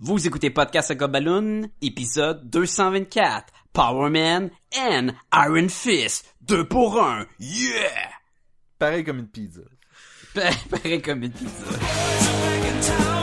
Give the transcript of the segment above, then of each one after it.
Vous écoutez Podcast à Gobaloon, épisode 224, Power Man and Iron Fist, 2 pour 1, yeah! Pareil comme une pizza. Pareil comme une pizza.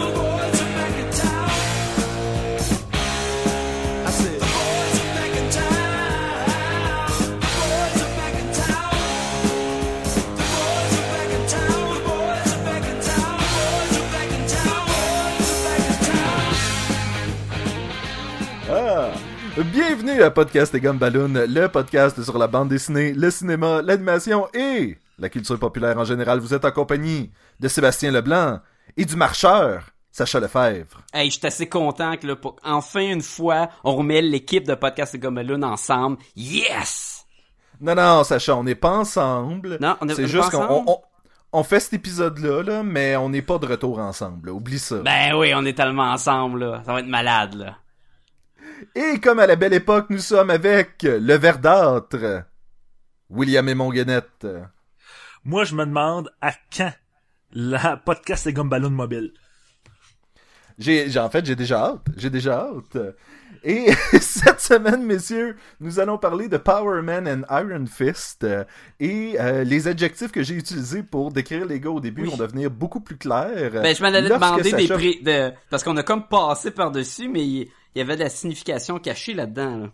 Bienvenue à Podcast et Gumballoon, le podcast sur la bande dessinée, le cinéma, l'animation et la culture populaire en général. Vous êtes en compagnie de Sébastien Leblanc et du marcheur, Sacha Lefebvre. Hey, je suis assez content que là, pour, enfin une fois, on remet l'équipe de Podcast à Gobaloon ensemble. Yes! Non, non, Sacha, on n'est pas ensemble. Non, on est- on C'est est juste pas qu'on ensemble? on, on- on fait cet épisode-là, là, mais on n'est pas de retour ensemble. là. Oublie ça. Ben oui, on est tellement ensemble, là. Ça va être malade, là. Et comme à la belle époque, nous sommes avec le verdâtre, William et Monguenette. Moi, je me demande à quand la podcast et Gumballoon mobile. J'ai, j'ai- en fait, j'ai déjà hâte. J'ai déjà hâte. Et cette semaine, messieurs, nous allons parler de Power Man and Iron Fist. Et euh, les adjectifs que j'ai utilisés pour décrire les gars au début Oui. vont devenir beaucoup plus clairs. Ben, je m'en allais demander des prix de, parce qu'on a comme passé par-dessus, mais il y avait de la signification cachée là-dedans, là.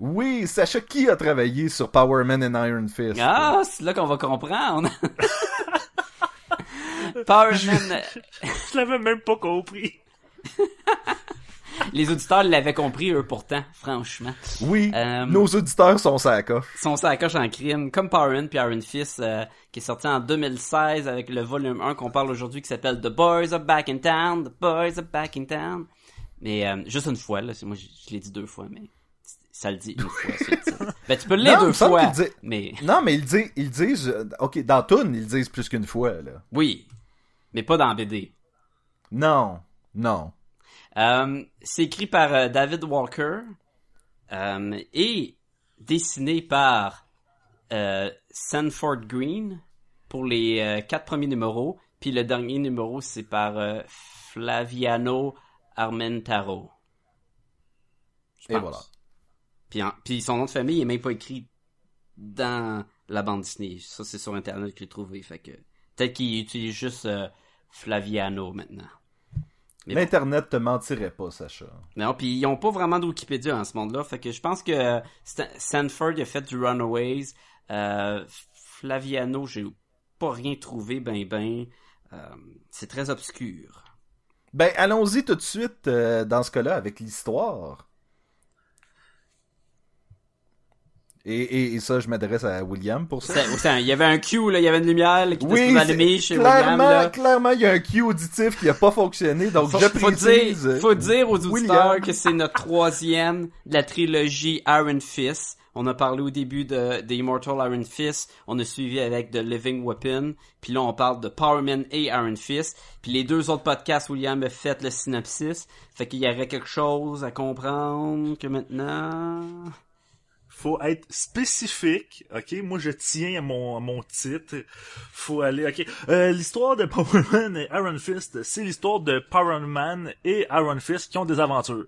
Oui, Sacha, qui a travaillé sur Power Man and Iron Fist? Ah, c'est là qu'on va comprendre. Power Man, Je l'avais même pas compris. les auditeurs l'avaient compris, eux, pourtant, franchement. Oui, Euh, nos auditeurs sont sacs. Ils sont la coche en crime, comme Power Man puis Iron Fist, euh, qui est sorti en 2016 avec le volume 1 qu'on parle aujourd'hui qui s'appelle The Boys Are Back in Town, The Boys Are Back in Town. Mais euh, juste une fois, là, c'est- moi je, je l'ai dit deux fois, mais ça le dit une fois. ben tu peux le lire deux fois, dit- mais Non, mais ils disent, ils disent, euh, ok, dans Toon, ils disent plus qu'une fois, là. oui, mais pas dans BD. Non, non. Euh, c'est écrit par euh, David Walker euh, et dessiné par Sanford Green pour les quatre premiers numéros. Puis le dernier numéro, c'est par Flaviano Armentaro. Je Et pense. voilà. Puis, en- puis son nom de famille est même pas écrit dans la bande dessinée. Ça, c'est sur Internet que j'ai trouvé. Fait que peut-être qu'il utilise juste euh, Flaviano maintenant. Mais bon. L'Internet te mentirait pas, Sacha. Non, puis ils ont pas vraiment de Wikipédia en ce monde-là. Fait que je pense que euh, Sta- Sanford a fait du Runaways. Euh, Flaviano, j'ai pas rien trouvé, ben ben. Euh, c'est très obscur. Ben, allons-y tout de suite, euh, dans ce cas-là, avec l'histoire. Et, et, et ça, je m'adresse à William pour ça. Il y avait un Q, là, il y avait une lumière là, qui était Oui, allumée chez William. clairement, Là. clairement, il y a un cue auditif qui a pas fonctionné, donc Faut, je faut précise. dire, faut dire aux auditeurs William. que c'est notre troisième de la trilogie Iron Fist. On a parlé au début de, de Immortal Iron Fist. On a suivi avec The Living Weapon. Puis là, on parle de Power Man et Iron Fist. Puis les deux autres podcasts, William a fait le synopsis. Fait qu'il y aurait quelque chose à comprendre que maintenant... Faut être spécifique, ok? Moi, je tiens à mon, à mon titre. Faut aller, ok? Euh, l'histoire de Power Man et Iron Fist, c'est l'histoire de Power Man et Iron Fist qui ont des aventures.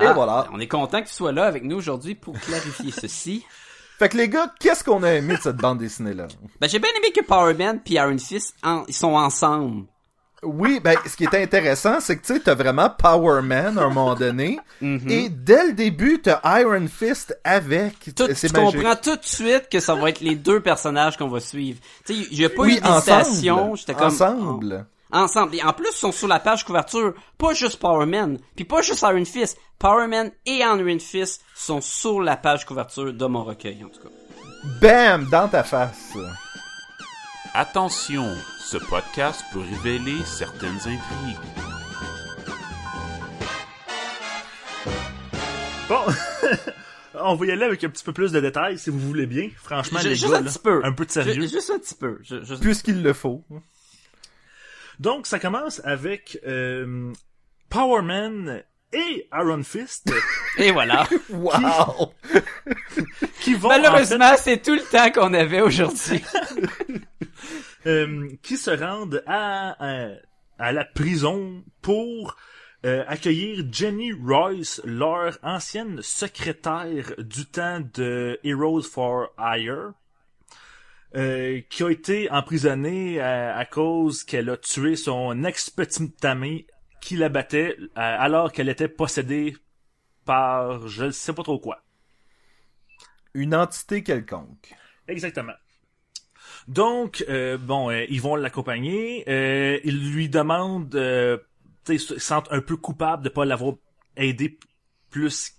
Et Ah, voilà. On est content que tu sois là avec nous aujourd'hui pour clarifier ceci. Fait que les gars, qu'est-ce qu'on a aimé de cette bande dessinée-là? Ben, j'ai bien aimé que Power Man puis Iron Fist, en- ils sont ensemble. Oui, ben, ce qui est intéressant, c'est que tu sais, t'as vraiment Power Man à un moment donné, Mhm. et dès le début, t'as Iron Fist avec. Tout, tu magique. comprends tout de suite que ça va être les deux personnages qu'on va suivre. Tu sais, j'ai pas Oui, eu d'hésitation. J'étais comme Ensemble. oh, ensemble. Et en plus, ils sont sur la page couverture. Pas juste Power Man, puis pas juste Iron Fist. Power Man et Iron Fist sont sur la page couverture de mon recueil, en tout cas. Bam! Dans ta face. Attention, ce podcast peut révéler certaines intrigues. Bon, on va y aller avec un petit peu plus de détails, si vous voulez bien. Franchement, les juste gars, un là, petit peu. un peu de sérieux. Ju- Juste un petit peu. Juste- Puisqu'il le faut. Donc, ça commence avec euh, Power Man et Iron Fist Et voilà. Wow! qui vont Malheureusement, c'est tout le temps qu'on avait aujourd'hui. euh, qui se rendent à, à à la prison pour euh, accueillir Jenny Royce, leur ancienne secrétaire du temps de Heroes for Hire, euh, qui a été emprisonnée à, à cause qu'elle a tué son ex-petite amie qui la battait euh, alors qu'elle était possédée par je ne sais pas trop quoi. Une entité quelconque. Exactement. Donc, euh, bon, euh, ils vont l'accompagner. Euh, ils lui demandent, euh, ils se sentent un peu coupables de pas l'avoir aidé plus,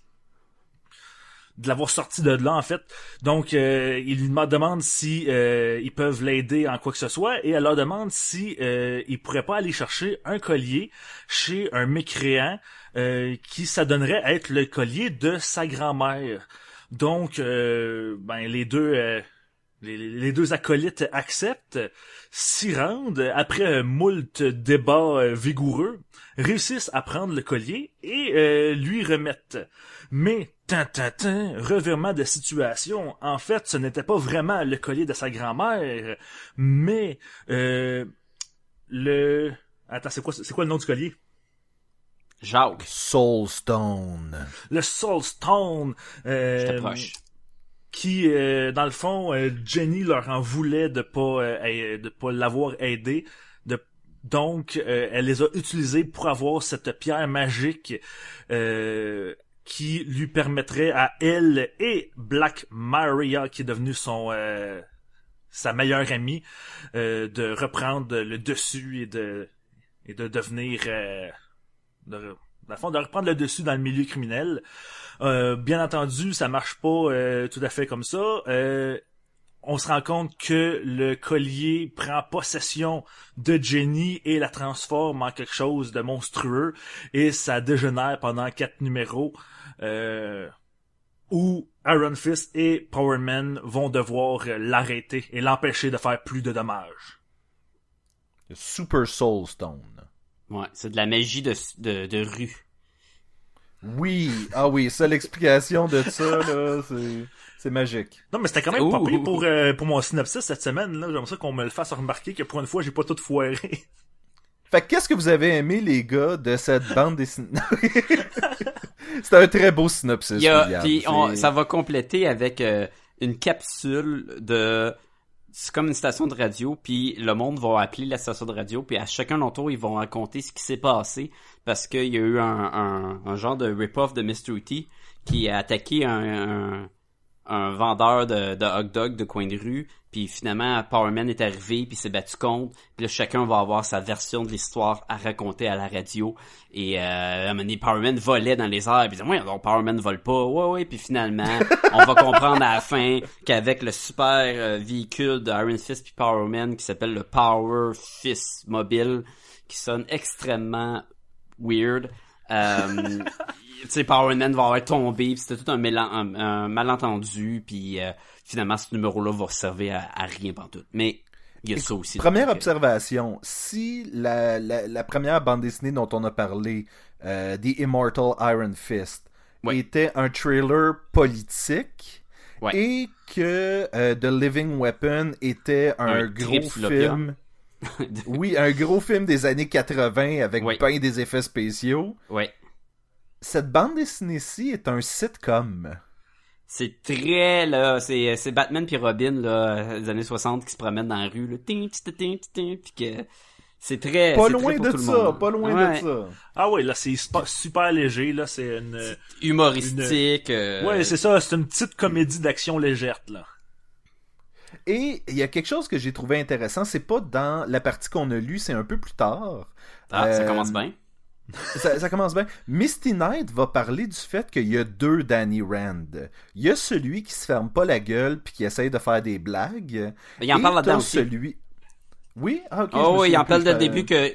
de l'avoir sorti de là en fait. Donc, euh, ils lui demandent si euh, ils peuvent l'aider en quoi que ce soit, et elle leur demande si euh, ils pourraient pas aller chercher un collier chez un mécréant euh, qui s'adonnerait à être le collier de sa grand-mère. Donc, euh, ben les deux. euh, les, deux acolytes acceptent, s'y rendent, après un moult débats euh, vigoureux, réussissent à prendre le collier et lui remettent. Mais, tin, tin, tin, revirement de situation, en fait, ce n'était pas vraiment le collier de sa grand-mère, mais euh, le... Attends, c'est quoi, c'est quoi le nom du collier? Jacques, Soulstone. Le Soul Stone. euh, qui euh, dans le fond euh, Jenny leur en voulait de pas euh, euh, de pas l'avoir aidé de donc euh, elle les a utilisés pour avoir cette pierre magique euh, qui lui permettrait à elle et Black Maria qui est devenue son euh, sa meilleure amie euh, de reprendre le dessus et de et de devenir euh, de, de reprendre le dessus dans le milieu criminel. Euh, bien entendu, ça marche pas tout à fait comme ça. On se rend compte que le collier prend possession de Jenny et la transforme en quelque chose de monstrueux et ça dégénère pendant quatre numéros euh, où Iron Fist et Power Man vont devoir l'arrêter et l'empêcher de faire plus de dommages. Le Super Soulstone. Ouais, c'est de la magie de, de, de rue. Oui, ah oui, ça l'explication de ça, là, c'est, c'est magique. Non, mais c'était quand même pas pire pour, euh, pour mon synopsis cette semaine. là. J'aimerais ça qu'on me le fasse remarquer que pour une fois, j'ai pas tout foiré. Fait que qu'est-ce que vous avez aimé, les gars, de cette bande dessinée? C'était un très beau synopsis, Il a, puis on- C'est- ça va compléter avec euh, une capsule de c'est comme une station de radio, puis le monde va appeler la station de radio, puis à chacun d'entre ils vont raconter ce qui s'est passé, parce qu'il y a eu un, un, un genre de rip-off de Mr. T qui a attaqué un, un, un vendeur de, de hot dog de coin de rue, puis finalement Power Man est arrivé, puis s'est battu contre, puis là chacun va avoir sa version de l'histoire à raconter à la radio, et euh, à un moment donné, Power Man volait dans les airs, puis disait, ouais, donc Power Man vole pas, ouais, ouais, puis finalement, on va comprendre à la fin qu'avec le super euh, véhicule de Iron Fist puis Power Man qui s'appelle le Power Fist Mobile, qui sonne extrêmement weird, euh, tu sais, Power Man va avoir tombé, c'était tout un, mélan- un- un malentendu, puis euh, finalement, ce numéro-là va servir à, à rien tout. Mais il y a ça aussi. Première Donc, observation, si la, la, la première bande dessinée dont on a parlé, euh, The Immortal Iron Fist, était un trailer politique, Ouais. et que euh, The Living Weapon était un, Un gros film... oui, un gros film des années 80 avec Ouais. ben des effets spéciaux. Ouais. Cette bande dessinée-ci est un sitcom. C'est très, là, c'est, c'est Batman puis Robin, là, des années 60 qui se promènent dans la rue, là, ting, ting, ting, puis que c'est très, Pas loin très pour de ça, pas loin Ouais. de ça. Ah ouais, là, c'est super léger, là, c'est une... Humoristique. euh, Ouais, c'est ça, c'est une petite comédie d'action légère, là. Et il y a quelque chose que j'ai trouvé intéressant, c'est pas dans la partie qu'on a lue, c'est un peu plus tard. Ah, ça Euh, commence bien. Ça, ça commence bien. Misty Knight va parler du fait qu'il y a deux Danny Rand. Il y a celui qui se ferme pas la gueule puis qui essaye de faire des blagues. Il en Et parle là-dedans celui. Oui, ah, ok. Oh oui, il en parle dès le début que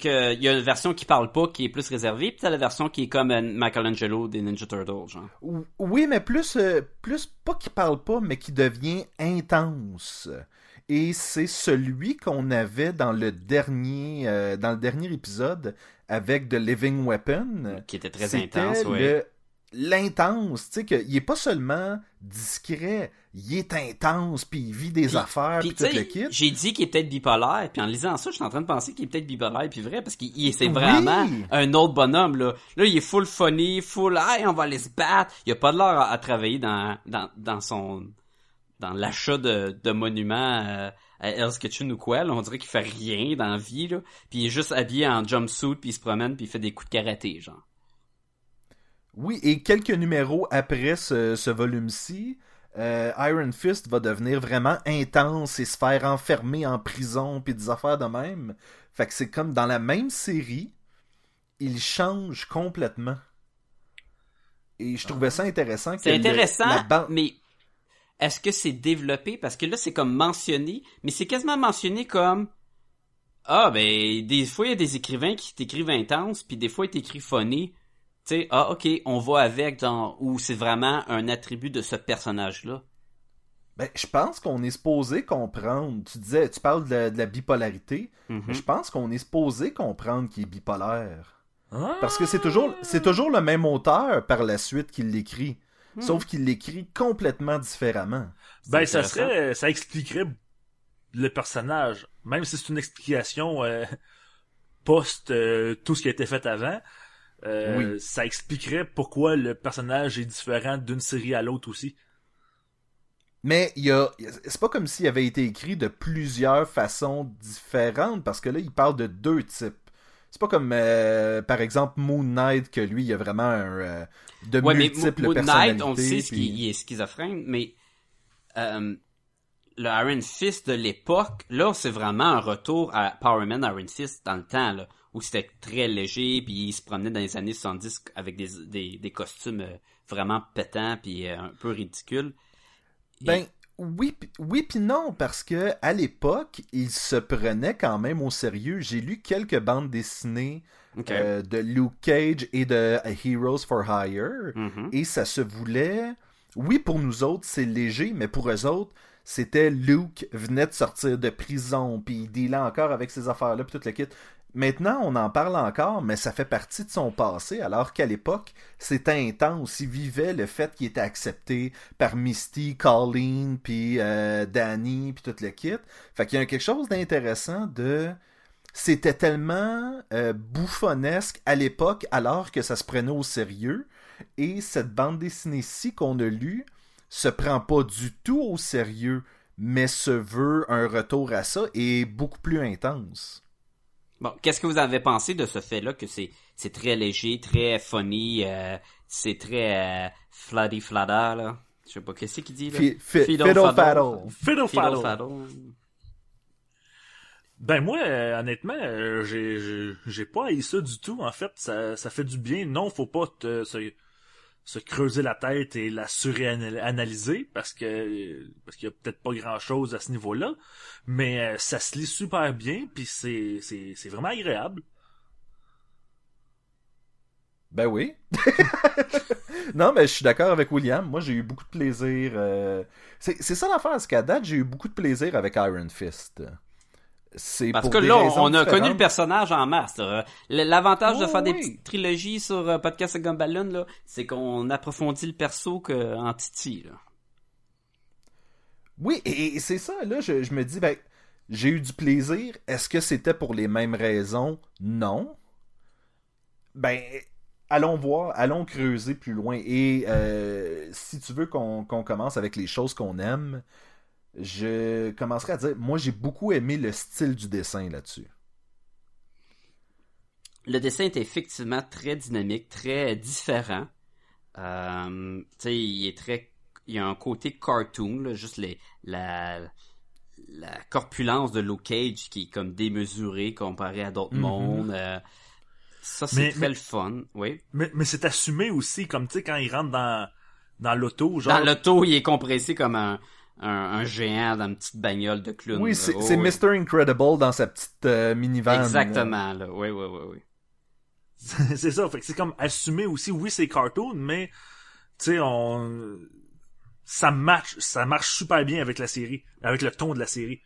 que il y a une version qui parle pas, qui est plus réservée, puis t'as la version qui est comme euh, Michelangelo des Ninja Turtles, genre. Ou- Oui, mais plus, euh, plus pas qui parle pas, mais qui devient intense. Et c'est celui qu'on avait dans le dernier, euh, dans le dernier épisode avec The Living Weapon. Qui était très intense, le- l'intense, tu sais, qu'il est pas seulement discret, il est intense, puis il vit des Puis- affaires, Puis, tout le kit. j'ai dit qu'il est peut-être bipolaire, puis en lisant ça, je suis en train de penser qu'il est peut-être bipolaire, puis vrai, parce qu'il il- c'est Oui. vraiment un autre bonhomme, là. Là, il est full funny, full, hey, on va aller se battre. Il a pas de l'air à, à travailler dans, dans, dans son, dans l'achat de, de monuments euh, à Hell's Kitchen ou quoi, là. On dirait qu'il fait rien dans la vie, là. Puis il est juste habillé en jumpsuit, puis il se promène, puis il fait des coups de karaté, genre. Oui, et quelques numéros après ce, ce volume-ci, euh, Iron Fist va devenir vraiment intense et se faire enfermer en prison puis des affaires de même. Fait que c'est comme dans la même série, il change complètement. Et je trouvais ça intéressant. C'est intéressant, mais est-ce que c'est développé? Parce que là, c'est comme mentionné, mais c'est quasiment mentionné comme Ah, ben, des fois, il y a des écrivains qui t'écrivent intense, puis des fois, ils t'écrivent funny. Tu sais, ah, ok, on va avec dans, ou c'est vraiment un attribut de ce personnage-là? Ben, je pense qu'on est supposé comprendre. Tu disais, tu parles de la, de la bipolarité. Mhm. mais Je pense qu'on est supposé comprendre qu'il est bipolaire. Ah! Parce que c'est toujours, c'est toujours le même auteur par la suite qui l'écrit. Hmm. Sauf qu'il l'écrit complètement différemment. Ben, ça serait, ça expliquerait le personnage. Même si c'est une explication euh, post euh, tout ce qui a été fait avant, euh, Oui. ça expliquerait pourquoi le personnage est différent d'une série à l'autre aussi. Mais il y a, c'est pas comme s'il avait été écrit de plusieurs façons différentes, parce que là, il parle de deux types. C'est pas comme, euh, par exemple, Moon Knight, que lui, il y a vraiment un, euh, de Ouais, mais Moon personnalités. Knight, on le sait puis- qu'il il est schizophrène, mais euh, le Iron Fist de l'époque, là, c'est vraiment un retour à Power Man Iron Fist dans le temps, là, où c'était très léger, puis il se promenait dans les années 70 avec des, des, des costumes euh, vraiment pétants, puis euh, un peu ridicules. Et- Ben, oui, oui puis non, parce que à l'époque, il se prenait quand même au sérieux. J'ai lu quelques bandes dessinées euh, de Luke Cage et de Heroes for Hire. Mhm. Et ça se voulait. Oui, pour nous autres, c'est léger, mais pour eux autres, c'était Luke venait de sortir de prison, puis il dealait encore avec ces affaires-là, puis tout le kit. Maintenant, on en parle encore, mais ça fait partie de son passé, alors qu'à l'époque, c'était intense. Il vivait le fait qu'il était accepté par Misty, Colleen, puis euh, Danny, puis tout le kit. Fait qu'il y a quelque chose d'intéressant de c'était tellement euh, bouffonnesque à l'époque alors que ça se prenait au sérieux et cette bande dessinée-ci qu'on a lue se prend pas du tout au sérieux mais se veut un retour à ça et beaucoup plus intense. Bon, qu'est-ce que vous avez pensé de ce fait-là que c'est c'est très léger, très funny, euh, c'est très euh, fladdy fladder là? Je sais pas qu'est-ce qu'il dit là? Fi- fi- Fiddle Fiddle faddle. Fiddle Fiddle faddle. Ben moi, euh, honnêtement, euh, j'ai j'ai- j'ai pas haï ça du tout. En fait, ça, ça fait du bien. Non, faut pas te, se, se creuser la tête et la suranalyser parce que parce qu'il y a peut-être pas grand chose à ce niveau-là. Mais euh, ça se lit super bien, puis c'est c'est c'est vraiment agréable. Ben oui. non, mais je suis d'accord avec William. Moi, j'ai eu beaucoup de plaisir. euh, C'est c'est ça l'affaire, c'est qu'à date, j'ai eu beaucoup de plaisir avec Iron Fist. C'est Parce pour que des là, on, a connu le personnage en masse. L'avantage de faire des petites trilogies sur euh, Podcast Gumballoon, là, c'est qu'on approfondit le perso que en Titi. Là. Oui, et, et c'est ça, là, je, je me dis, ben, j'ai eu du plaisir. Est-ce que c'était pour les mêmes raisons? Non. Ben, allons voir, allons creuser plus loin. Et euh, si tu veux qu'on qu'on commence avec les choses qu'on aime, je commencerai à dire, moi, j'ai beaucoup aimé le style du dessin là-dessus. Le dessin est effectivement très dynamique, très différent. Euh, tu sais, il est très, il y a un côté cartoon, là, juste les, la, la corpulence de Luke Cage qui est comme démesurée comparé à d'autres Mhm. mondes. euh, ça, c'est très mais- le fun, oui. Mais, mais c'est assumé aussi, comme tu sais, quand il rentre dans, dans l'auto, genre. Dans l'auto, il est compressé comme un, un, un géant dans une petite bagnole de clown. Oui, c'est Oh, oui. Mr. Incredible dans sa petite euh, minivan. Exactement, là. Oui, oui, oui, oui. c'est ça, fait que c'est comme assumé aussi, oui, c'est cartoon, mais tu sais, on ça match, ça marche super bien avec la série, avec le ton de la série.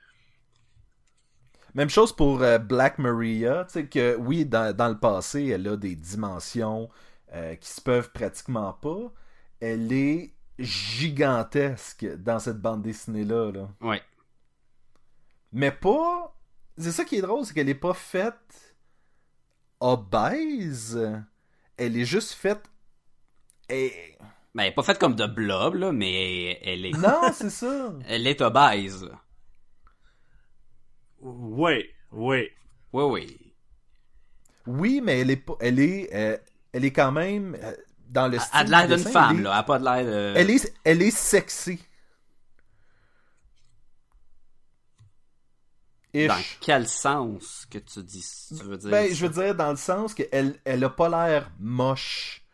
Même chose pour euh, Black Maria, tu sais que oui, dans, dans le passé, elle a des dimensions euh, qui se peuvent pratiquement pas, elle est gigantesque dans cette bande dessinée-là. Là. Ouais. Mais pas. C'est ça qui est drôle, c'est qu'elle est pas faite obèse. Elle est juste faite. Et... Ben, elle est pas faite comme de blob, là, mais elle est. Non, c'est ça. Elle est obèse. là. Ouais, ouais. Oui, oui. Oui, mais elle est pas. Elle est. euh, elle est quand même. Euh, dans le Elle style. a de l'air du d'une femme, elle est- là. Elle a pas de l'air de. Elle est, elle est sexy. Dans quel sens que tu dis, tu veux dire? Ben, ça? je veux dire dans le sens qu'elle elle a pas l'air moche.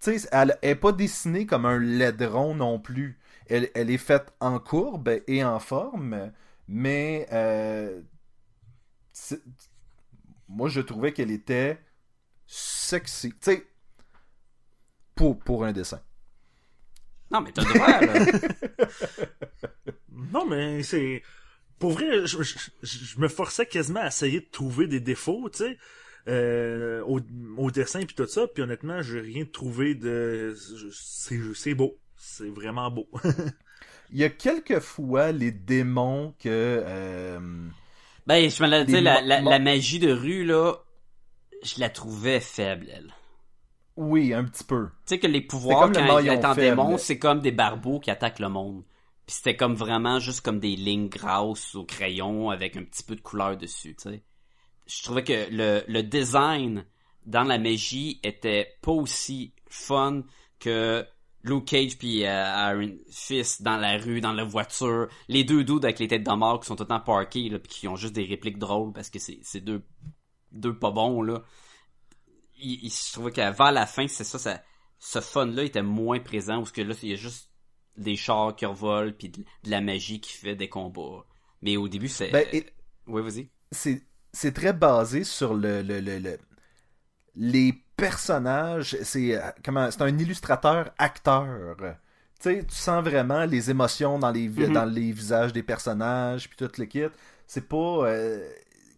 Tu sais, elle est pas dessinée comme un laidron non plus. Elle, elle est faite en courbe et en forme, mais euh, moi je trouvais qu'elle était sexy. Tu sais, pour, pour un dessin. Non, mais t'as le droit, là. Non, mais c'est... Pour vrai, je, je- me forçais quasiment à essayer de trouver des défauts, tu sais, euh, au, au dessin puis tout ça, puis honnêtement, j'ai rien trouvé de... C'est c'est beau. C'est vraiment beau. Il y a quelques fois les démons que euh, Ben, je me l'ai dit, Des la, la, mo- la magie de rue, là, je la trouvais faible, elle. Oui, un petit peu. Tu sais que les pouvoirs, comme le quand il est en démon, c'est comme des barbeaux qui attaquent le monde. Puis c'était comme vraiment juste comme des lignes grasses au crayon avec un petit peu de couleur dessus, tu sais. Je trouvais que le, le design dans la magie était pas aussi fun que Luke Cage puis euh, Iron Fist dans la rue, dans la voiture. Les deux dudes avec les têtes de mort qui sont tout le temps parkés, là, puis qui ont juste des répliques drôles parce que c'est c'est deux, deux pas bons, là. Il, il- je trouvais qu'avant la fin, c'est ça, ça, ce fun-là était moins présent, parce que là, il y a juste des chars qui revolent, puis de, de la magie qui fait des combats. Mais au début, c'est... Ben, et- Oui, vas-y. c'est c'est très basé sur le, le, le, le- les personnages c'est euh, comment c'est un illustrateur acteur tu sais tu sens vraiment les émotions dans les Mhm. dans les visages des personnages puis tout le kit c'est pas euh,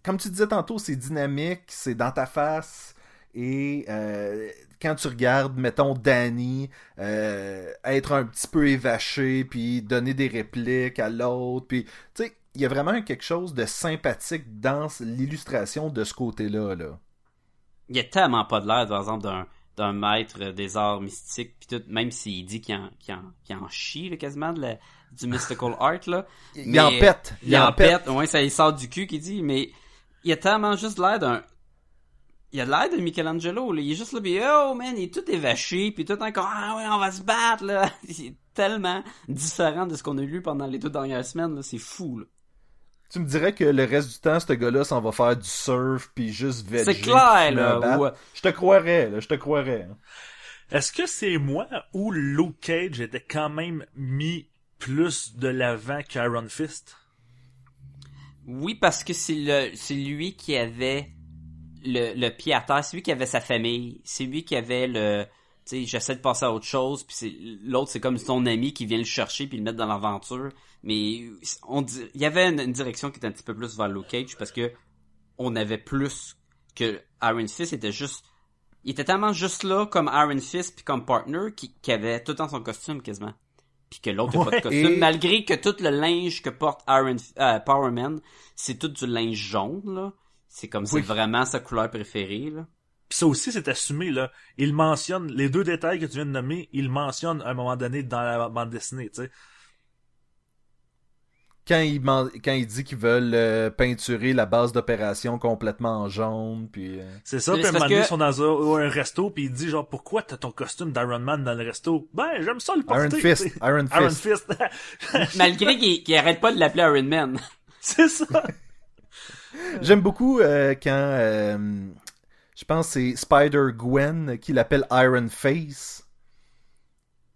comme tu disais tantôt c'est dynamique c'est dans ta face et euh, quand tu regardes mettons Danny euh, être un petit peu évaché puis donner des répliques à l'autre puis tu sais il y a vraiment quelque chose de sympathique dans l'illustration de ce côté-là. Là. Il y a tellement pas de l'air, par exemple, d'un d'un maître des arts mystiques, puis tout, même s'il dit qu'il en, en, en chie, là, quasiment, de la- du mystical art, là. Il Mais- en pète. Il, en pète. Ouais, ça il sort du cul qu'il dit, mais il a tellement juste l'air d'un... Il a l'air de Michelangelo, là. Il est juste là, puis oh man, il est tout évaché, puis tout encore, ah ouais, on va se battre, là. C'est tellement différent de ce qu'on a lu pendant les deux dernières semaines, là. C'est fou, là. Tu me dirais que le reste du temps, ce gars-là s'en va faire du surf puis juste veger. C'est clair, là. ou- Je te croirais, là, je te croirais. hein. Est-ce que c'est moi ou Luke Cage était quand même mis plus de l'avant qu'Iron Fist? Oui, parce que c'est le, c'est lui qui avait le, le pied à terre, c'est lui qui avait sa famille, c'est lui qui avait le, tu sais, j'essaie de passer à autre chose, puis c'est, l'autre c'est comme son ami qui vient le chercher puis le mettre dans l'aventure, mais on dit, il y avait une, une direction qui était un petit peu plus vers Luke Cage parce que on avait plus que Iron Fist était juste, il était tellement juste là comme Iron Fist puis comme partner qui, qui avait tout dans son costume quasiment. Puis que l'autre a pas de Ouais, costume, et- malgré que tout le linge que porte Iron, euh, Power Man, c'est tout du linge jaune, là. C'est comme, c'est Oui. vraiment sa couleur préférée, là. Puis ça aussi, c'est assumé, là. Il mentionne, les deux détails que tu viens de nommer, il mentionne à un moment donné dans la bande dessinée, tu sais. Quand il, quand il dit qu'ils veulent euh, peinturer la base d'opération complètement en jaune, puis... euh, C'est ça, puis à un moment parce donné, que- ils sont dans un, un resto, puis il dit genre, pourquoi t'as ton costume d'Iron Man dans le resto? Ben, j'aime ça le porter. Iron Fist. Iron Iron Fist. Fist. Malgré qu'il qu'il arrête pas de l'appeler Iron Man. c'est ça. J'aime beaucoup euh, quand... euh, je pense c'est Spider-Gwen qui l'appelle Iron Face.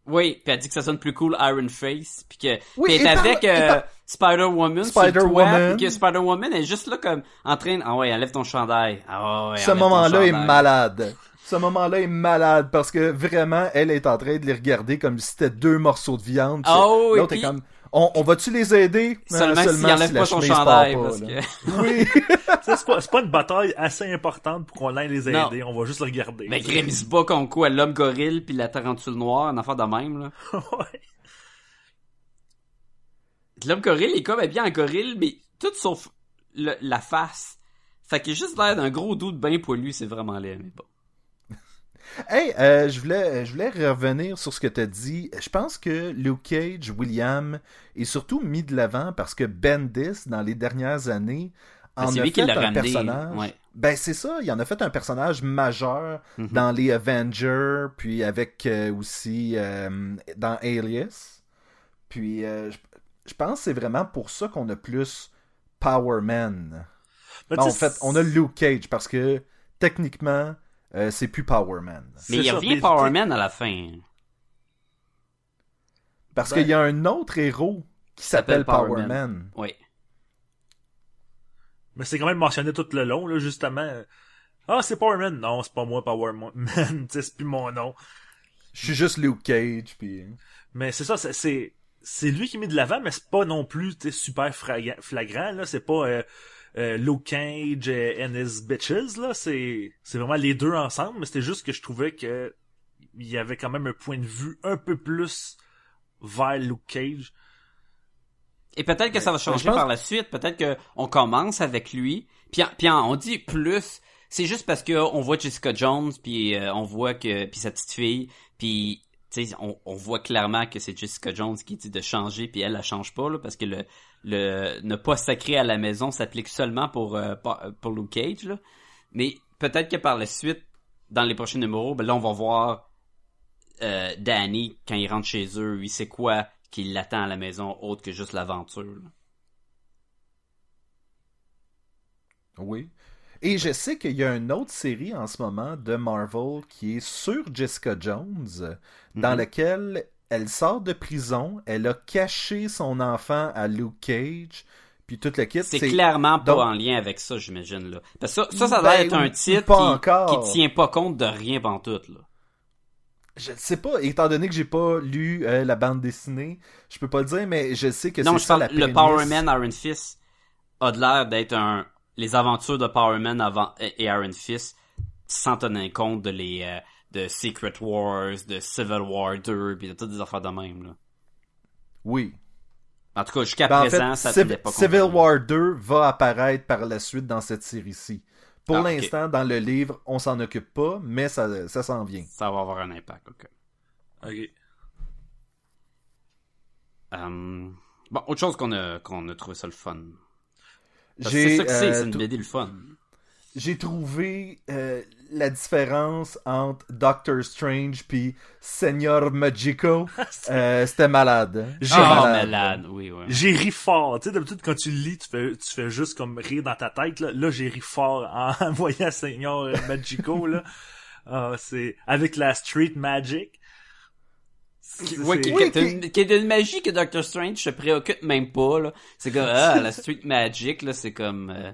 Oui, puis elle dit que ça sonne plus cool Iron Face, puis que Oui, puis elle est avec euh, par- Spider-Woman sur le toit, puis que Spider-Woman est juste là comme en train ah ouais, enlève ton chandail. Ah ouais, Ce moment-là est malade. Ce moment-là est malade parce que vraiment, elle est en train de les regarder comme si c'était deux morceaux de viande. Oh, et L'autre est puis- comme, On, on va-tu les aider? Euh, Seulement s'il enlève si pas la son chemise chandail, part pas, parce que... Oui. C'est pas, une bataille assez importante pour qu'on aille les Non. aider. On va juste le regarder. Mais Grim, se bat contre quoi? L'homme gorille puis la tarentule noire, une affaire de même, là. ouais. L'homme gorille est comme bien en gorille, mais tout sauf le- la face. Fait qu'il a juste l'air d'un gros doute bien poilu, c'est vraiment laid, mais bon. Hey, euh, je voulais, je voulais revenir sur ce que tu as dit. Je pense que Luke Cage, William, est surtout mis de l'avant parce que Bendis, dans les dernières années, Ben, en a lui qui fait un ramené, personnage. ouais. Ben c'est ça, il en a fait un personnage majeur Mhm. dans les Avengers, puis avec euh, aussi euh, dans Alias. Puis euh, je, je pense que c'est vraiment pour ça qu'on a plus Power Man. Ben, en fait, on a Luke Cage parce que techniquement, euh, c'est plus Power Man. Mais il ça, revient mais- Power Man à la fin. Parce Ben- qu'il y a un autre héros qui s'appelle Power, Man. Oui. Mais c'est quand même mentionné tout le long, là, justement. Ah, c'est Power Man. Non, c'est pas moi, Power Man. C'est plus mon nom. Je suis juste Luke Cage, puis... Mais c'est ça, c'est- c'est lui qui met de l'avant, mais c'est pas non plus super flagrant. là. C'est pas euh, euh, Luke Cage et and his bitches. là. C'est c'est vraiment les deux ensemble. Mais c'était juste que je trouvais que il y avait quand même un point de vue un peu plus vers Luke Cage. Et peut-être que ça va changer pense- par la suite. Peut-être que on commence avec lui. Puis, en- puis en- on dit plus. C'est juste parce que on voit Jessica Jones, puis euh, on voit que puis sa petite fille, puis tu sais, on, on voit clairement que c'est Jessica Jones qui dit de changer, puis elle, elle change pas là, parce que le le ne pas sacrer à la maison s'applique seulement pour euh, pour Luke Cage là. Mais peut-être que par la suite, dans les prochains numéros, ben là on va voir euh, Danny quand il rentre chez eux, il sait quoi qui l'attend à la maison autre que juste l'aventure. Oui. Et je sais qu'il y a une autre série en ce moment de Marvel qui est sur Jessica Jones, dans Mhm. laquelle elle sort de prison, elle a caché son enfant à Luke Cage, puis toute le kit. C'est clairement pas donc- en lien avec ça, j'imagine là. Parce que ça, ça, ça Ben, doit être un titre qui, qui tient pas compte de rien pantoute là. Je ne sais pas, étant donné que j'ai pas lu euh, la bande dessinée, je peux pas le dire, mais je sais que Non, c'est je ça parle, la le. Power Man Iron Fist a de l'air d'être un les aventures de Power Man avant et Iron Fist sans tenir compte de les euh, de Secret Wars, de Civil War 2, puis de toutes des affaires de même là. Oui. En tout cas, jusqu'à Ben, en présent, fait, ça Civ- pas. Civil War 2 va apparaître par la suite dans cette série-ci. Pour Ah, l'instant, dans le livre, on s'en occupe pas, mais ça, ça s'en vient. Ça va avoir un impact, ok. Ok. Euh, bon, autre chose qu'on a qu'on a trouvé ça le fun. J'ai C'est ça que c'est, euh, c'est une BD le fun. J'ai trouvé euh, la différence entre Doctor Strange puis Seigneur Magico. Euh, C'était malade. hein? J'ai Ah, malade. malade, oui, oui. J'ai ri fort. Tu sais, d'habitude, quand tu le lis, tu fais, tu fais juste comme rire dans ta tête. Là, là j'ai ri fort en voyant euh, Magico, là. Ah, c'est, avec la Street Magic. C'est- Ouais, qui, Oui, qui est une, qui est une magie que Doctor Strange se préoccupe même pas, là. C'est comme, ah, la Street Magic, là, c'est comme, euh,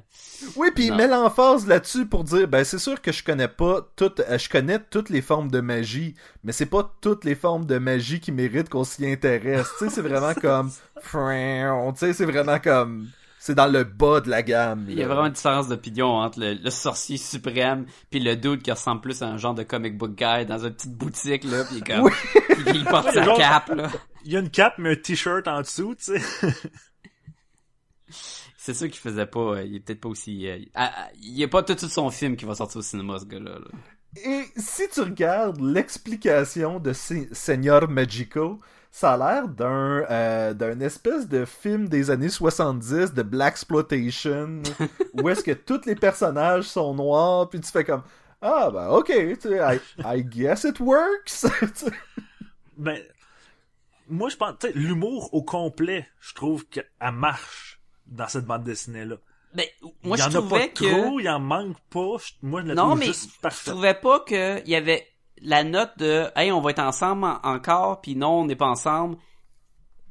Oui, puis il met l'emphase là-dessus pour dire, ben c'est sûr que je connais pas toutes, euh, je connais toutes les formes de magie, mais c'est pas toutes les formes de magie qui méritent qu'on s'y intéresse. tu sais, c'est vraiment comme, tu sais, c'est vraiment comme, c'est dans le bas de la gamme. il y a vraiment une différence d'opinion entre le, le sorcier suprême puis le dude qui ressemble plus à un genre de comic book guy dans une petite boutique, là, pis comme, Oui. il porte sa genre- cape, là. Il y a une cape, mais un t-shirt en dessous, tu sais. C'est sûr qu'il faisait pas, euh, il est peut-être pas aussi, euh, il y a pas tout de suite son film qui va sortir au cinéma, ce gars-là, là. Et si tu regardes l'explication de Se- Seigneur Magico, ça a l'air d'un euh, d'un espèce de film des années 70 de Black Exploitation où est-ce que tous les personnages sont noirs puis tu fais comme ah ben ok tu sais, I, I guess it works Tu sais. Ben, moi, je pense, tu sais, l'humour au complet, je trouve qu'elle marche dans cette bande dessinée-là. Mais, moi, il y je a trouvais pas que... trop, il en manque pas. Je- Moi, je la Non, trouve mais juste je trouvais pas que il y avait la note de hey on va être ensemble en- encore puis non on n'est pas ensemble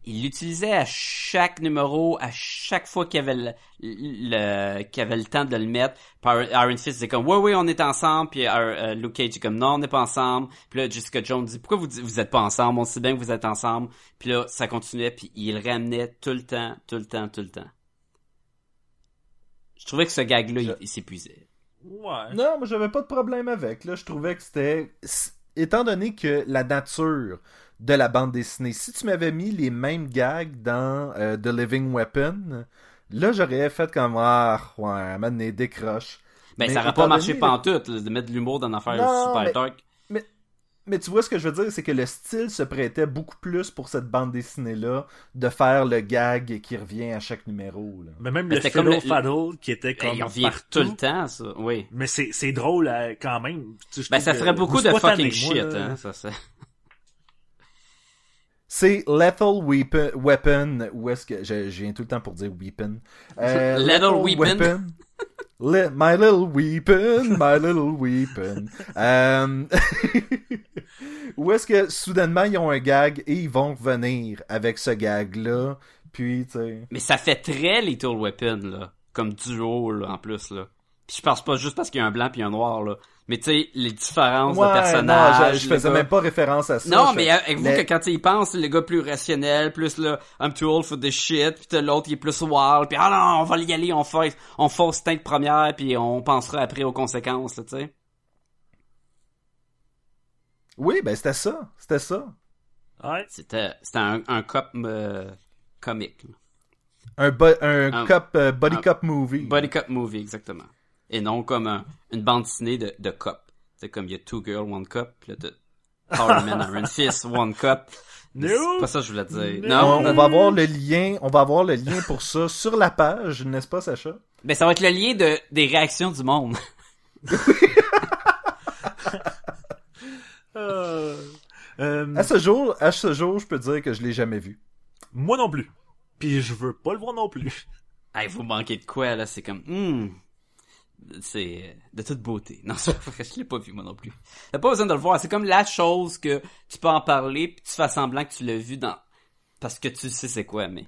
il l'utilisait à chaque numéro, à chaque fois qu'il y avait le, le qu'il avait le temps de le mettre. Puis Iron Fist disait comme ouais oui on est ensemble, puis euh, Luke Cage dit comme non on n'est pas ensemble. Puis là Jessica Jones dit pourquoi vous vous êtes pas ensemble, on sait bien que vous êtes ensemble. Puis là ça continuait puis il ramenait tout le temps, tout le temps, tout le temps. Je trouvais que ce gag là il, il s'épuisait. Ouais. Non, moi j'avais pas de problème avec. Là, je trouvais que c'était. Étant donné que la nature de la bande dessinée, si tu m'avais mis les mêmes gags dans euh, The Living Weapon, là j'aurais fait comme Ah, ouais, maintenant décroche. Ben Mais ça aurait pas marché donné pantoute de mettre de l'humour dans une affaire Non, super mais- dark. Mais tu vois ce que je veux dire, c'est que le style se prêtait beaucoup plus pour cette bande dessinée-là de faire le gag qui revient à chaque numéro. Là. Mais même Mais le c'était comme Fiddle le- Faddle qui était Ben, comme il revient partout. tout le temps ça, oui. Mais c'est c'est drôle euh, quand même. Tu sais, je Ben ça ferait beaucoup de fucking moi, shit hein, ça c'est. C'est Lethal Weapon, weapon où est-ce que... Je, je viens tout le temps pour dire weapon. Euh, Lethal Weapon. My little weapon, my little weapon. Euh, où est-ce que soudainement ils ont un gag et ils vont revenir avec ce gag-là. Puis, tu sais... Mais ça fait très Little Weapon, là. Comme duo, là, en plus, là. Puis je pense pas juste parce qu'il y a un blanc puis un noir, là. Mais tu sais, les différences Ouais, de non, personnages. je, je le faisais gars- même pas référence à ça. Non, Je- mais avec vous mais- que quand il pense, le gars plus rationnel, plus là, I'm too old for this shit, puis l'autre qui est plus wild, puis ah non, on va y aller, on fait, on force teinte première, puis on pensera après aux conséquences, là, tu sais. Oui, ben c'était ça. C'était ça. Ouais. C'était, c'était un, un cop euh, comique. Un, bo- un Un- cop, euh, body un- cop movie. Body cop movie, exactement. Et non comme un- une bande dessinée de, de cop. C'est comme il y a Two Girls, One Cup, puis là t'as Power Man, Iron Fist, One Cup. No. C'est pas ça que je voulais dire. No. Non, on, non. on va avoir le lien, on va avoir le lien pour ça sur la page, n'est-ce pas, Sacha? Ben, ça va être le lien de, des réactions du monde. Euh, euh, À ce jour, à ce jour, je peux dire que je l'ai jamais vu. moi non plus. Puis je veux pas le voir non plus. Hey, vous manquez de quoi, là? C'est comme, hmm, c'est de toute beauté. Non, c'est pas vrai, je l'ai pas vu, moi non plus. T'as pas besoin de le voir. C'est comme la chose que tu peux en parler, puis tu fais semblant que tu l'as vu dans... Parce que tu sais c'est quoi, mais...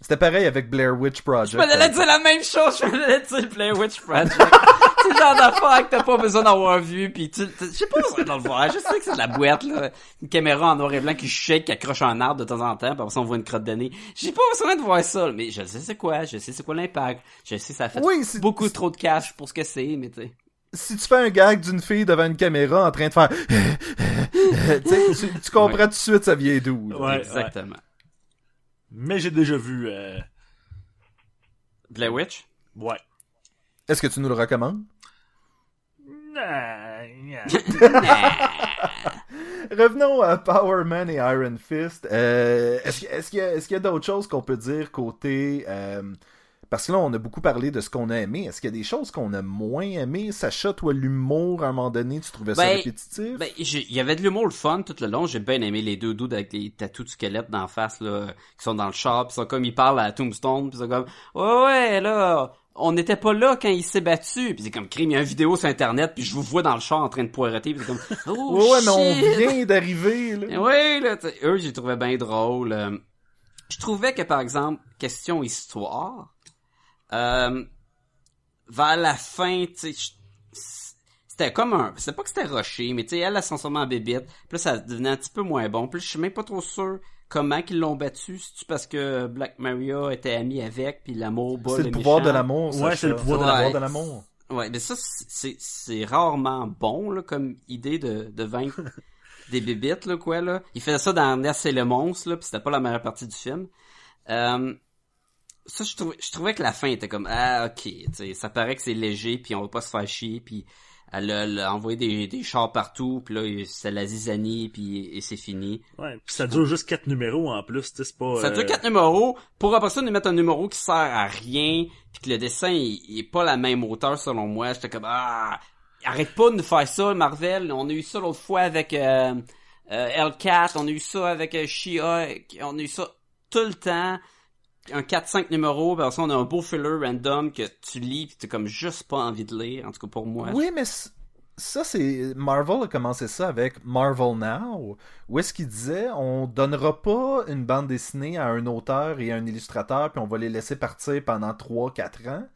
C'était pareil avec Blair Witch Project. Je me dire la même chose, je me dire Blair Witch Project. c'est le genre d'affaire que t'as pas besoin d'avoir vu, puis tu, tu- j'ai pas besoin de le voir. Je sais que c'est de la boîte, là. Une caméra en noir et blanc qui shake, qui accroche un arbre de temps en temps, puis après ça on voit une crotte de nez. J'ai pas besoin de voir ça, mais je sais c'est quoi, je sais c'est quoi l'impact, je sais ça fait Oui, beaucoup trop de cash pour ce que c'est, mais tu sais. Si tu fais un gag d'une fille devant une caméra en train de faire... tu, sais, tu, tu comprends Ouais. tout de suite ça vient d'où. là. Ouais, Exactement. Mais j'ai déjà vu. Euh... Blair Witch? Ouais. Est-ce que tu nous le recommandes? Revenons à Power Man et Iron Fist. Euh, est-ce, qu'il- est-ce qu'il y a, est-ce qu'il y a d'autres choses qu'on peut dire côté... euh, parce que là, on a beaucoup parlé de ce qu'on a aimé. Est-ce qu'il y a des choses qu'on a moins aimé? Sacha, toi, l'humour, à un moment donné, tu trouvais ça Ben, répétitif? Ben, il y avait de l'humour le fun tout le long. J'ai bien aimé les deux dudes avec les tatous de squelette d'en face, là, qui sont dans le char, pis ils sont comme, ils parlent à Tombstone, pis ils sont comme, ouais, ouais, là, on n'était pas là quand il s'est battu. Pis c'est comme, crime, il y a une vidéo sur Internet, puis je vous vois dans le char en train de poireter, pis c'est comme, oh, ouais, mais on vient d'arriver, là. Oui, là, tu sais, eux, j'ai trouvé bien drôle. Euh, Je trouvais que, par exemple, question histoire, euh, vers la fin, tu c'était comme un... C'était pas que c'était rushé, mais tu sais, elle, sortait en bébite. Puis là, ça devenait un petit peu moins bon. Puis là, je suis même pas trop sûr comment qu'ils l'ont battu? C'est-tu parce que Black Maria était amie avec, puis l'amour bat C'est le le pouvoir de l'amour, Ouais, c'est le pouvoir de l'amour. de l'amour. Ouais, mais ça, c'est, c'est rarement bon, là, comme idée de, de vaincre des bébites, là, quoi, là. Il faisait ça dans Ness et le monstre, là, pis c'était pas la meilleure partie du film. Euh, ça, je trouvais, je trouvais que la fin était comme, ah, ok, tu sais, ça paraît que c'est léger, puis on va pas se faire chier, puis elle a, elle a envoyé des, des chars partout, puis là, c'est la zizanie, puis et c'est fini. Ouais, pis ça dure juste quatre numéros en plus, tu sais, c'est pas... Ça euh, dure quatre numéros, pour après ça nous mettre un numéro qui sert à rien, puis que le dessin il, il est pas la même hauteur selon moi. J'étais comme ah, arrête pas de nous faire ça Marvel. On a eu ça l'autre fois avec euh, euh, Hellcat, on a eu ça avec euh, She-Hulk, on a eu ça tout le temps. Un 4-5 numéros, puis on a un beau filler random que tu lis pis t'as comme juste pas envie de lire, en tout cas pour moi. Oui, mais ça, c'est. Marvel a commencé ça avec Marvel Now, où est-ce qu'il disait on donnera pas une bande dessinée à un auteur et à un illustrateur, puis on va les laisser partir pendant 3-4 ans.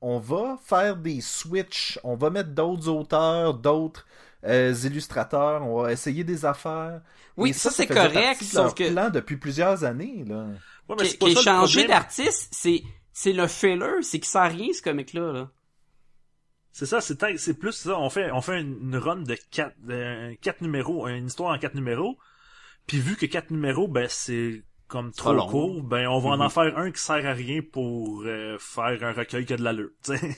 On va faire des switches, on va mettre d'autres auteurs, d'autres euh, illustrateurs, on va essayer des affaires. Oui, Et ça, c'est correct, sauf que- plan depuis plusieurs années, là. Ouais, mais Qui est changé d'artiste, c'est c'est le filler, c'est qui sert à rien ce comic-là. Là. C'est ça, c'est c'est plus ça. On fait, on fait une, run de quatre, de quatre numéros, une histoire en quatre numéros. Puis vu que quatre numéros, ben c'est comme trop long. court, ben on va Mhm. en faire un qui sert à rien pour euh, faire un recueil qui a de l'allure. tu sais. Tu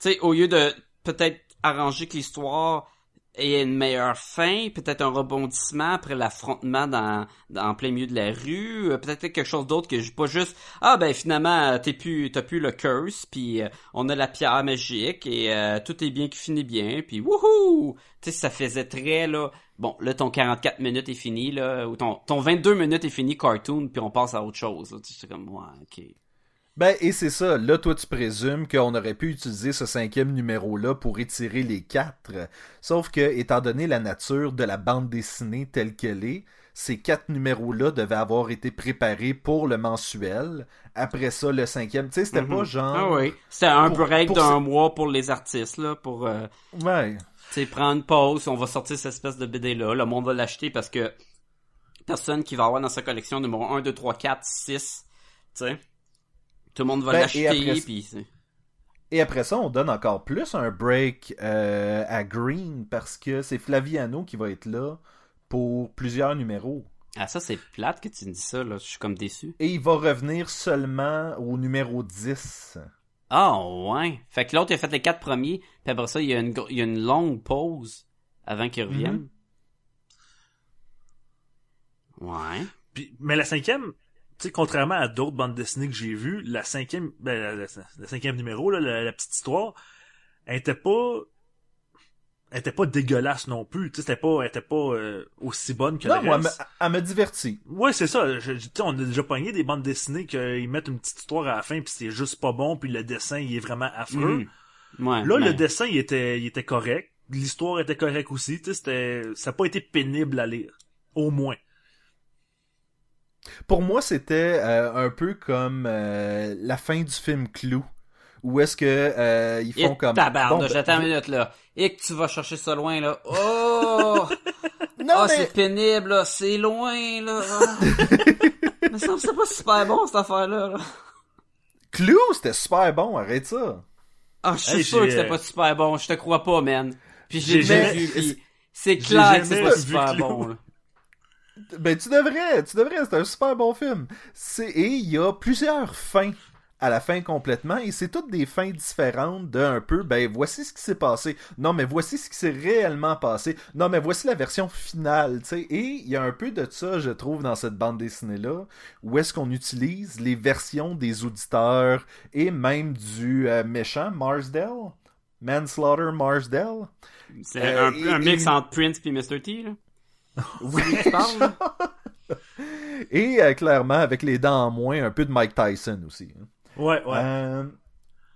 sais, au lieu de peut-être arranger que l'histoire ait une meilleure fin, peut-être un rebondissement après l'affrontement dans, en plein milieu de la rue, euh, peut-être quelque chose d'autre que je pas juste ah ben finalement euh, t'es plus t'as plus le curse puis euh, on a la pierre magique et tout est bien qui finit bien puis wouhou tu sais ça faisait très là bon là ton 44 minutes est fini là ou ton ton 22 minutes est fini cartoon puis on passe à autre chose là. tu sais c'est comme ouais ok Ben, et c'est ça. Là, toi, tu présumes qu'on aurait pu utiliser ce cinquième numéro-là pour étirer les quatre. Sauf que, étant donné la nature de la bande dessinée telle qu'elle est, ces quatre numéros-là devaient avoir été préparés pour le mensuel. Après ça, le cinquième. Tu sais, c'était Mhm. pas genre. ah oui c'était un pour- break d'un mois pour les artistes là pour euh, Ouais. tu sais, prendre une pause, on va sortir cette espèce de BD-là, le monde va l'acheter parce que personne qui va avoir dans sa collection numéro 1, 2, 3, 4, 6, tu sais. Tout le monde va Ben, et l'acheter, puis Et après ça, on donne encore plus un break euh, à Green parce que c'est Flaviano qui va être là pour plusieurs numéros. Ah, ça, c'est plate que tu me dis ça, là. Je suis comme déçu. Et il va revenir seulement au numéro 10. Ah, ouais. Fait que l'autre, il a fait les quatre premiers, puis après ça, il y a une, il y a une longue pause avant qu'il revienne. Ouais. Puis, mais la cinquième, sais, contrairement à d'autres bandes dessinées que j'ai vues, la cinquième, ben, le cinquième numéro, là, la, la petite histoire, elle était pas, elle était pas dégueulasse non plus. Tu sais, c'était pas, elle était pas euh, aussi bonne que Non, le elle reste. me- elle me divertit. Ouais, c'est ça. Je, tu on a déjà pogné des bandes dessinées qu'ils mettent une petite histoire à la fin puis c'est juste pas bon puis le dessin il est vraiment affreux. Mhm. Ouais. Là, le dessin il était, il était correct. L'histoire était correcte aussi. Tu sais, c'était, ça a pas été pénible à lire. Au moins. Pour moi, c'était euh, un peu comme euh, la fin du film Clou. Où est-ce que euh, ils Et font comme... tabarnak, Bon, ben, j'attends une minute, là. Et que tu vas chercher ça loin, là. Oh! Non, mais... c'est pénible, là. C'est loin, là. Mais ça, c'est pas super bon, cette affaire-là. là. Clou, c'était super bon, arrête ça. Ah, je suis Hey, sûr que c'était euh, pas super bon. Je te crois pas, man. Puis j'ai déjà jamais- vu, puis c'est clair que c'est pas super Clou. bon, là. Ben, tu devrais, tu devrais, c'est un super bon film. Et il y a plusieurs fins à la fin complètement, et c'est toutes des fins différentes de un peu, ben, voici ce qui s'est passé. Non, mais voici ce qui s'est réellement passé. Non, mais voici la version finale, tu sais. Et il y a un peu de ça, je trouve, dans cette bande dessinée-là, où est-ce qu'on utilise les versions des auditeurs et même du euh, méchant, Marsdale? Manslaughter Marsdale? C'est Euh, un, et- un mix et- entre Prince puis Mr. T, là. Oui, tu parles, là? Et euh, clairement, avec les dents en moins, un peu de Mike Tyson aussi. hein. Ouais, ouais. Euh,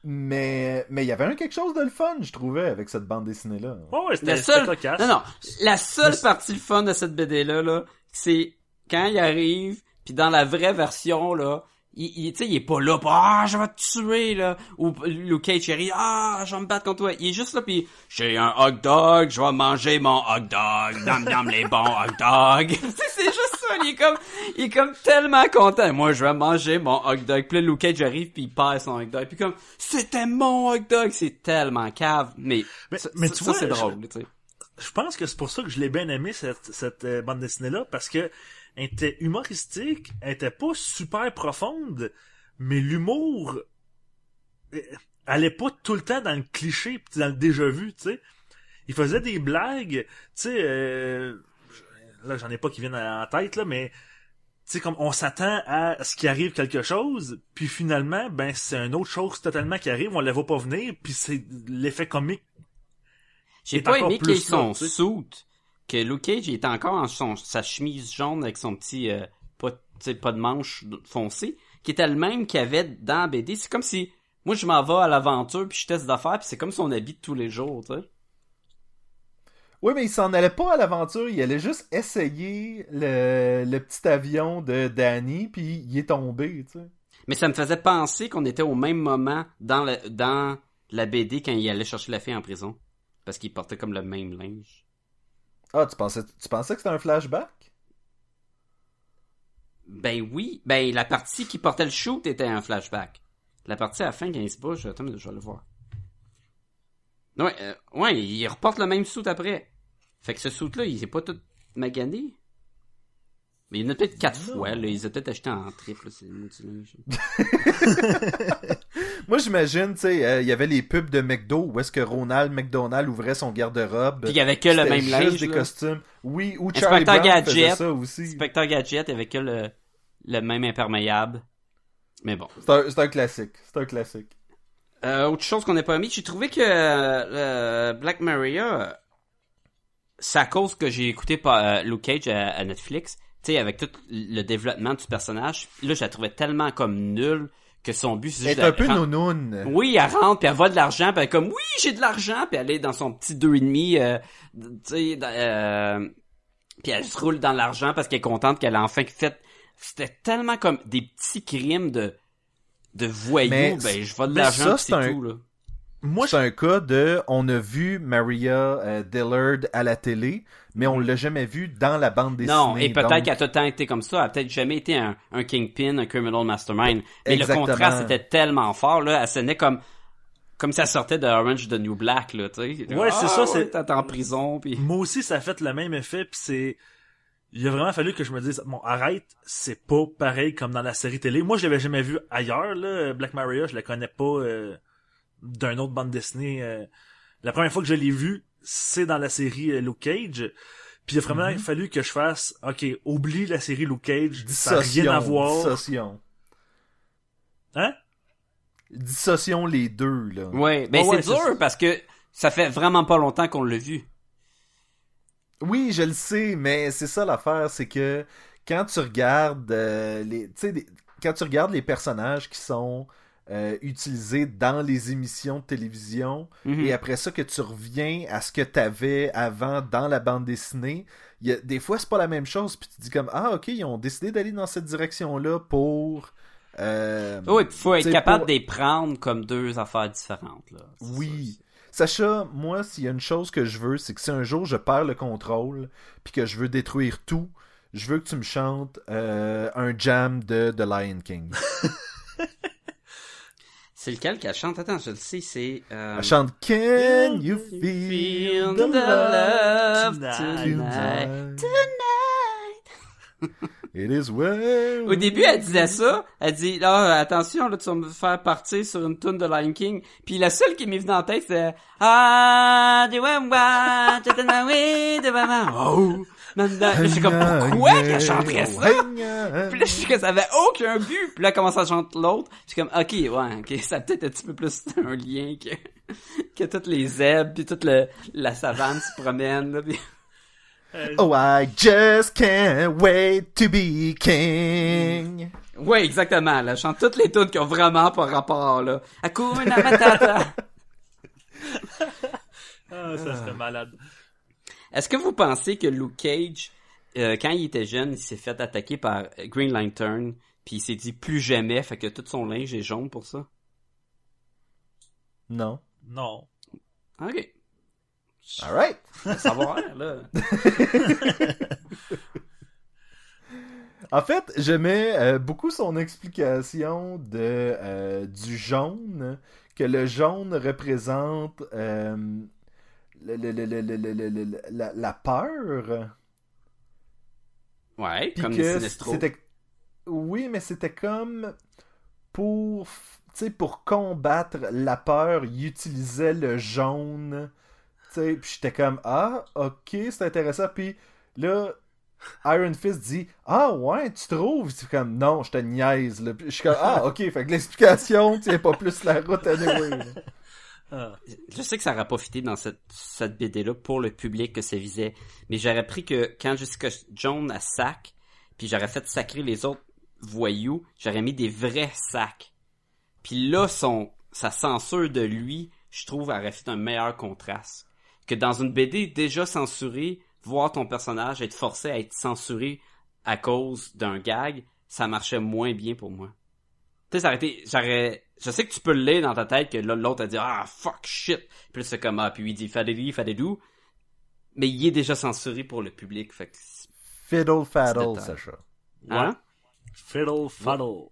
mais mais il y avait un quelque chose de le fun, je trouvais, avec cette bande dessinée-là. Ouais, ouais, c'était La c'était seule, cocasse. non, non, la seule Mais- partie le fun de cette BD-là, là, c'est quand il arrive, puis dans la vraie version, là, il, il, tu sais, il est pas là pour, ah, je vais te tuer, là. Ou Luke Cage, il ah, je vais me battre contre toi. Il est juste là, puis j'ai un hot dog, je vais manger mon hot dog, dam dam les bons hot dogs. Tu sais, c'est juste ça, il est comme, il est comme tellement content. Moi, je vais manger mon hot dog. Puis là, Luke Cage arrive, puis il perd son hot dog. Puis comme, c'était mon hot dog, c'est tellement cave. Mais, Mais- ça, mais ça, tu ça, vois, c'est je- drôle, tu sais. je pense que c'est pour ça que je l'ai bien aimé cette, cette euh, bande dessinée là parce que elle était humoristique, elle était pas super profonde, mais l'humour euh, allait pas tout le temps dans le cliché pis dans le déjà vu, tu sais. Il faisait des blagues, tu sais euh, là j'en ai pas qui viennent en tête là mais tu sais comme on s'attend à ce qu'il arrive quelque chose, puis finalement ben c'est une autre chose totalement qui arrive, on la voit pas venir, puis c'est l'effet comique J'ai pas encore aimé plus qu'il ait que Luke Cage il était encore en son, sa chemise jaune avec son petit euh, pas, pas de manche foncé, qui était le même qu'il avait dans la BD. C'est comme si moi je m'en vais à l'aventure puis je teste d'affaires puis c'est comme son habit de tous les jours, tu sais. Oui, mais il s'en allait pas à l'aventure, il allait juste essayer le, le petit avion de Danny, puis il est tombé, tu sais. Mais ça me faisait penser qu'on était au même moment dans, le, dans la BD quand il allait chercher la fille en prison. Parce qu'il portait comme le même linge. Ah, tu pensais, tu pensais que c'était un flashback? Ben oui. Ben la partie qui portait le shoot était un flashback. La partie à la fin quand il se bouge, attends, je vais le voir. Ouais, euh, ouais, il reporte le même suit après. Fait que ce suit-là, il s'est pas tout magané. Mais il y en a peut-être quatre fois, là. Ils ont peut-être acheté en triple. Moi, j'imagine, tu sais, euh, il y avait les pubs de McDo où est-ce que Ronald McDonald ouvrait son garde-robe. Puis il y avait que le même juste linge. des là. costumes. Oui, ou Charlie Inspecteur Brown faisait Gadget. ça aussi. Inspecteur Gadget avec que le, le même imperméable. Mais bon. C'est un, c'est un classique. C'est un classique. Euh, autre chose qu'on n'a pas mis, j'ai trouvé que euh, Black Maria, euh, c'est à cause que j'ai écouté par euh, Luke Cage à, à Netflix, sais, avec tout le développement du personnage, là, je la trouvais tellement comme nulle que son but, c'est Elle juste est un peu nounoun. Oui, elle rentre, puis elle vole de l'argent, puis elle est comme, oui, j'ai de l'argent, puis elle est dans son petit deux et demi, euh, tu sais, euh, puis elle se roule dans l'argent parce qu'elle est contente qu'elle a enfin fait. C'était tellement comme des petits crimes de de voyous, Mais ben je vole de l'argent, c'est tout là. Moi, C'est un cas de, on a vu Maria euh, Dillard à la télé, mais on l'a jamais vu dans la bande dessinée. Non, et peut-être donc- qu'elle a tout le temps été comme ça. Elle a peut-être jamais été un, un kingpin, un criminal mastermind. Mais Exactement. le contraste était tellement fort, là. Elle sonnait comme, comme ça sortait de Orange de New Black, là, tu sais. Ouais, c'est ça, Ah, c'est- T'es en prison, puis... moi aussi, ça a fait le même effet, puis c'est... Il a vraiment fallu que je me dise, bon, arrête, c'est pas pareil comme dans la série télé. Moi, je l'avais jamais vu ailleurs, là. Black Maria, je la connais pas euh, d'un autre bande dessinée. euh. La première fois que je l'ai vu, c'est dans la série euh, Luke Cage. Puis il a vraiment Mhm. fallu que je fasse, ok, oublie la série Luke Cage, ça n'a Dissocions. rien à voir. Dissocions. Hein? Dissocions les deux, là. Ouais, ben ouais, c'est dur parce que ça fait vraiment pas longtemps qu'on l'a vu. Oui, je le sais, mais c'est ça l'affaire, c'est que quand tu regardes euh, les, tu sais, des- quand tu regardes les personnages qui sont euh, utilisés dans les émissions de télévision, Mhm. et après ça que tu reviens à ce que t'avais avant dans la bande dessinée, il y a, des fois c'est pas la même chose, puis tu te dis comme ah ok ils ont décidé d'aller dans cette direction-là pour euh, Oui, puis faut être capable pour- de les prendre comme deux affaires différentes, là. Oui. Sacha, moi, s'il y a une chose que je veux, c'est que si un jour je perds le contrôle, puis que je veux détruire tout, je veux que tu me chantes euh, un jam de The Lion King. C'est lequel qu'elle chante? Attends, je le sais, c'est... Euh... Elle chante Can you feel the love tonight? tonight? It is well. Au début, elle disait ça. Elle dit, là, attention, là, tu vas me faire partir sur une tune de Lion King. Puis la seule qui m'est venue en tête, c'est Ah, du wa wa, tu te de. Oh, nan, nan. Je suis comme, pourquoi qu'elle chanterait ça? Puis là, je suis que ça avait aucun but. Puis là, elle commence à chanter l'autre? Je suis comme, ok, ouais, ok, ça a peut-être un petit peu plus un lien que, que toutes les zèbres, puis toute le, la savane se promène, là, puis- Oh, I just can't wait to be king. Ouais, exactement, là. Je chante toutes les tunes qui ont vraiment pas rapport, là. Hakuna Matata. Ah, ça serait malade. Est-ce que vous pensez que Luke Cage, euh, quand il était jeune, il s'est fait attaquer par Green Lantern, puis il s'est dit plus jamais, fait que tout son linge est jaune pour ça? Non. Non. Ok. Alright. Savoir, là. En fait, j'aimais euh, beaucoup son explication de euh, du jaune, que le jaune représente euh, le, le, la, la, peur. Ouais, Puis comme C'était... Oui, mais c'était comme pour, pour combattre la peur, il utilisait le jaune. Puis j'étais comme, ah, ok, c'est intéressant. Puis là, Iron Fist dit Ah ouais, tu trouves? C'est comme Non, je te niaise. Là. Je suis comme Ah, ok, fait que l'explication tient pas plus la route à anyway. Ah. Je sais que ça aurait profité dans cette, cette BD-là pour le public que ça visait, mais j'aurais pris que quand Jessica Jones a sac, puis j'aurais fait sacrer les autres voyous, j'aurais mis des vrais sacs. Puis là, son, sa censure de lui, je trouve, aurait fait un meilleur contraste. que dans une BD déjà censurée, voir ton personnage être forcé à être censuré à cause d'un gag, ça marchait moins bien pour moi. Tu sais, ça aurait été, j'aurais, je sais que tu peux le lire dans ta tête que là, l'autre a dit, ah, fuck, shit. Puis là, c'est comme, ah, puis il dit, fadeli, fadedou. Mais il est déjà censuré pour le public, fait que, Fiddle faddle. Sacha. hein? Fiddle faddle.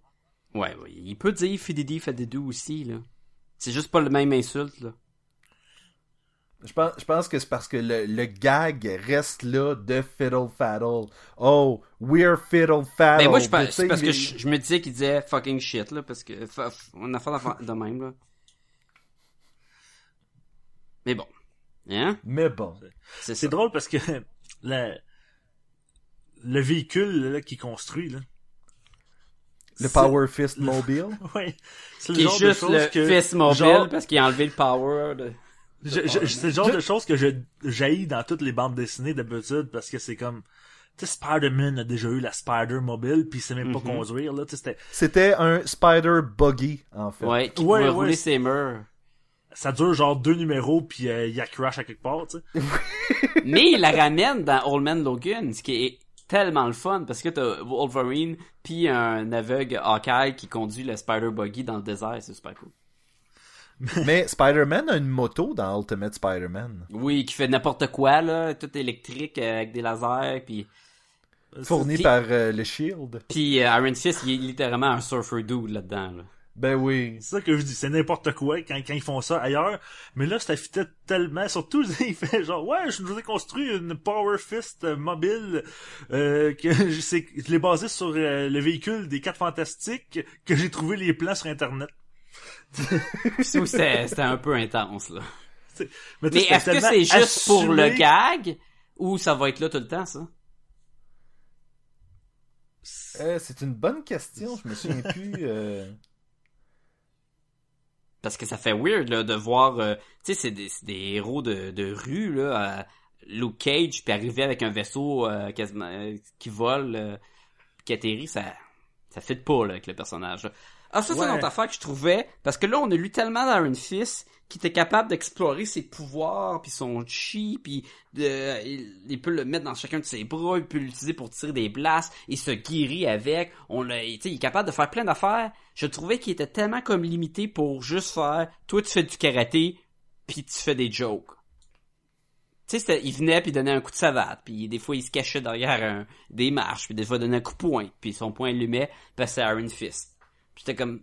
Ouais, ouais, il peut dire fididi, fadedou aussi, là. C'est juste pas le même insulte, là. Je pense, je pense que c'est parce que le, le gag reste là de fiddle faddle. Oh, we're fiddle faddle. Ben moi, je pense, sais, c'est parce que je, je me disais qu'il disait fucking shit, là, parce que, on a fait de même, là. Mais bon. Hein? Mais bon. C'est drôle parce que la- le véhicule là, qu'il construit, là, Le Power Fist Mobile? Ouais, c'est le de juste le que fist mobile genre, parce qu'il a enlevé le power de... je- je- c'est le genre de choses que je jaillis dans toutes les bandes dessinées d'habitude parce que c'est comme tu sais Spider-Man a déjà eu la Spider mobile puis il sait même pas Mhm. conduire là, tu sais c'était C'était un Spider Buggy, en fait. Ouais, qui Ouais, pouvait ouais, rouler c'est- ses murs. ça dure genre deux numéros puis euh, il y a crash à quelque part, tu sais. Mais il la ramène dans Old Man Logan, ce qui est tellement le fun parce que t'as Wolverine puis un aveugle Hawkeye qui conduit le Spider Buggy dans le désert, c'est super cool. Mais Spider-Man a une moto dans Ultimate Spider-Man. Oui, qui fait n'importe quoi là, tout électrique euh, avec des lasers puis Fourni Puis- par euh, le Shield. puis euh, Iron Fist, il est littéralement un surfer dude là-dedans là. Ben oui. C'est ça que je dis, c'est n'importe quoi quand, quand ils font ça ailleurs. Mais là, ça fitait tellement. Surtout, il fait genre, ouais, je vous ai construit une Power Fist euh, mobile euh, que je, sais- je l'ai basé sur euh, le véhicule des quatre fantastiques que j'ai trouvé les plans sur Internet. C'était un peu intense là. Mais est-ce que c'est juste pour le gag ou ça va être là tout le temps ça? Euh, c'est une bonne question, je me souviens plus. euh. Parce que ça fait weird là, de voir, euh, tu sais, c'est des, héros de, de rue là, euh, Luke Cage, puis arriver avec un vaisseau euh, quasiment euh, qui vole, euh, qui atterrit, ça, ça fit pas là, avec le personnage. là. Ah ça c'est une autre affaire que je trouvais, parce que là on a lu tellement d'Iron Fist qui était capable d'explorer ses pouvoirs, puis son chi, puis de, il, il peut le mettre dans chacun de ses bras, il peut l'utiliser pour tirer des blasts, il se guérit avec, on l'a, il est capable de faire plein d'affaires. Je trouvais qu'il était tellement comme limité pour juste faire, toi tu fais du karaté, puis tu fais des jokes. Tu sais, il venait puis il donnait un coup de savate, puis des fois il se cachait derrière un, des marches, puis des fois il donnait un coup de poing, puis son poing allumait, que c'est Iron Fist. J'étais comme,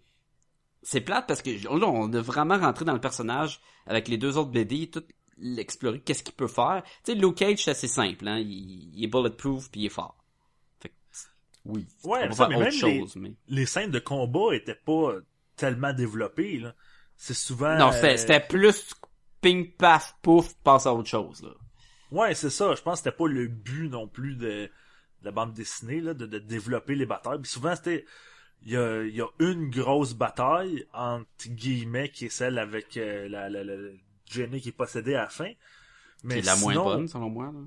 c'est plate parce que là on a vraiment rentré dans le personnage avec les deux autres BD, tout l'explorer, qu'est-ce qu'il peut faire. Tu sais, Luke Cage c'est assez simple, hein, il, il est bulletproof puis il est fort. Fait que, Oui. Ouais, on ça, mais autre même les, chose, mais... les scènes de combat étaient pas tellement développées, là. C'est souvent... Non, c'était, euh, c'était plus ping, paf, pouf, passe à autre chose, là. Ouais, c'est ça. Je pense que c'était pas le but non plus de, de la bande dessinée, là, de, de développer les batailles. Puis souvent, c'était... Il y a, il y a une grosse bataille, entre guillemets, qui est celle avec euh, la, la, la, Jenny qui est possédée à la fin. Mais la moins sinon- bonne, selon moi, là.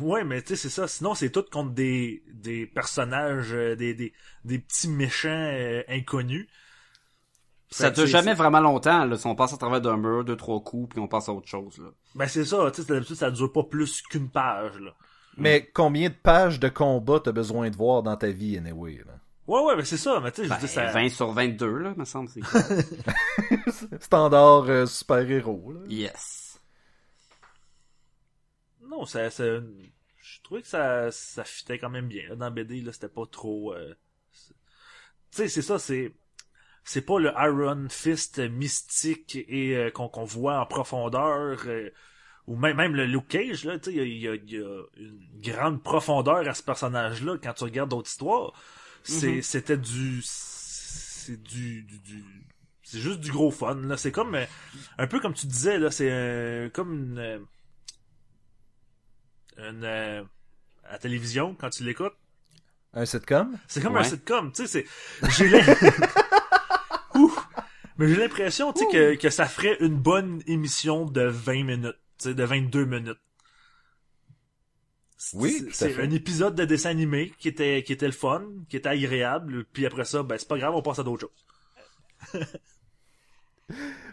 Ouais, mais tu sais, c'est ça. Sinon, c'est tout contre des, des personnages, euh, des, des, des petits méchants euh, inconnus. Ça dure jamais vraiment longtemps, là. Si on passe à travers d'un mur, deux, trois coups, puis on passe à autre chose, là. Ben c'est ça, tu sais, d'habitude ça dure pas plus qu'une page là. Mais combien de pages de combat t'as besoin de voir dans ta vie, anyway? Là? Ouais ouais, mais c'est ça, mais tu sais, je Ben, veux dire, ça... 20 sur 22, là, me semble. c'est- Standard euh, super-héros. là. yes. Non, ça, ça... je trouvais que ça, ça fitait quand même bien là, dans BD là, c'était pas trop. euh, Tu sais, c'est ça, c'est c'est pas le Iron Fist mystique et euh, qu'on qu'on voit en profondeur. euh, ou même, même le Luke Cage, là, tu sais, il y a, il y a une grande profondeur à ce personnage-là quand tu regardes d'autres histoires. C'est, Mhm. c'était du, c'est du, du, du- c'est juste du gros fun, là. C'est comme, euh, un peu comme tu disais, là, c'est euh, comme une, euh, une, euh, à la télévision, quand tu l'écoutes. Un sitcom? C'est comme Ouais. un sitcom, tu sais, c'est, j'ai. Mais j'ai l'impression, tu sais, que, que ça ferait une bonne émission de 20 minutes, tu sais, de 22 minutes. C'est- Oui, c'est- un épisode de dessin animé qui était, qui était le fun, qui était agréable, puis après ça, ben, c'est pas grave, on passe à d'autres choses.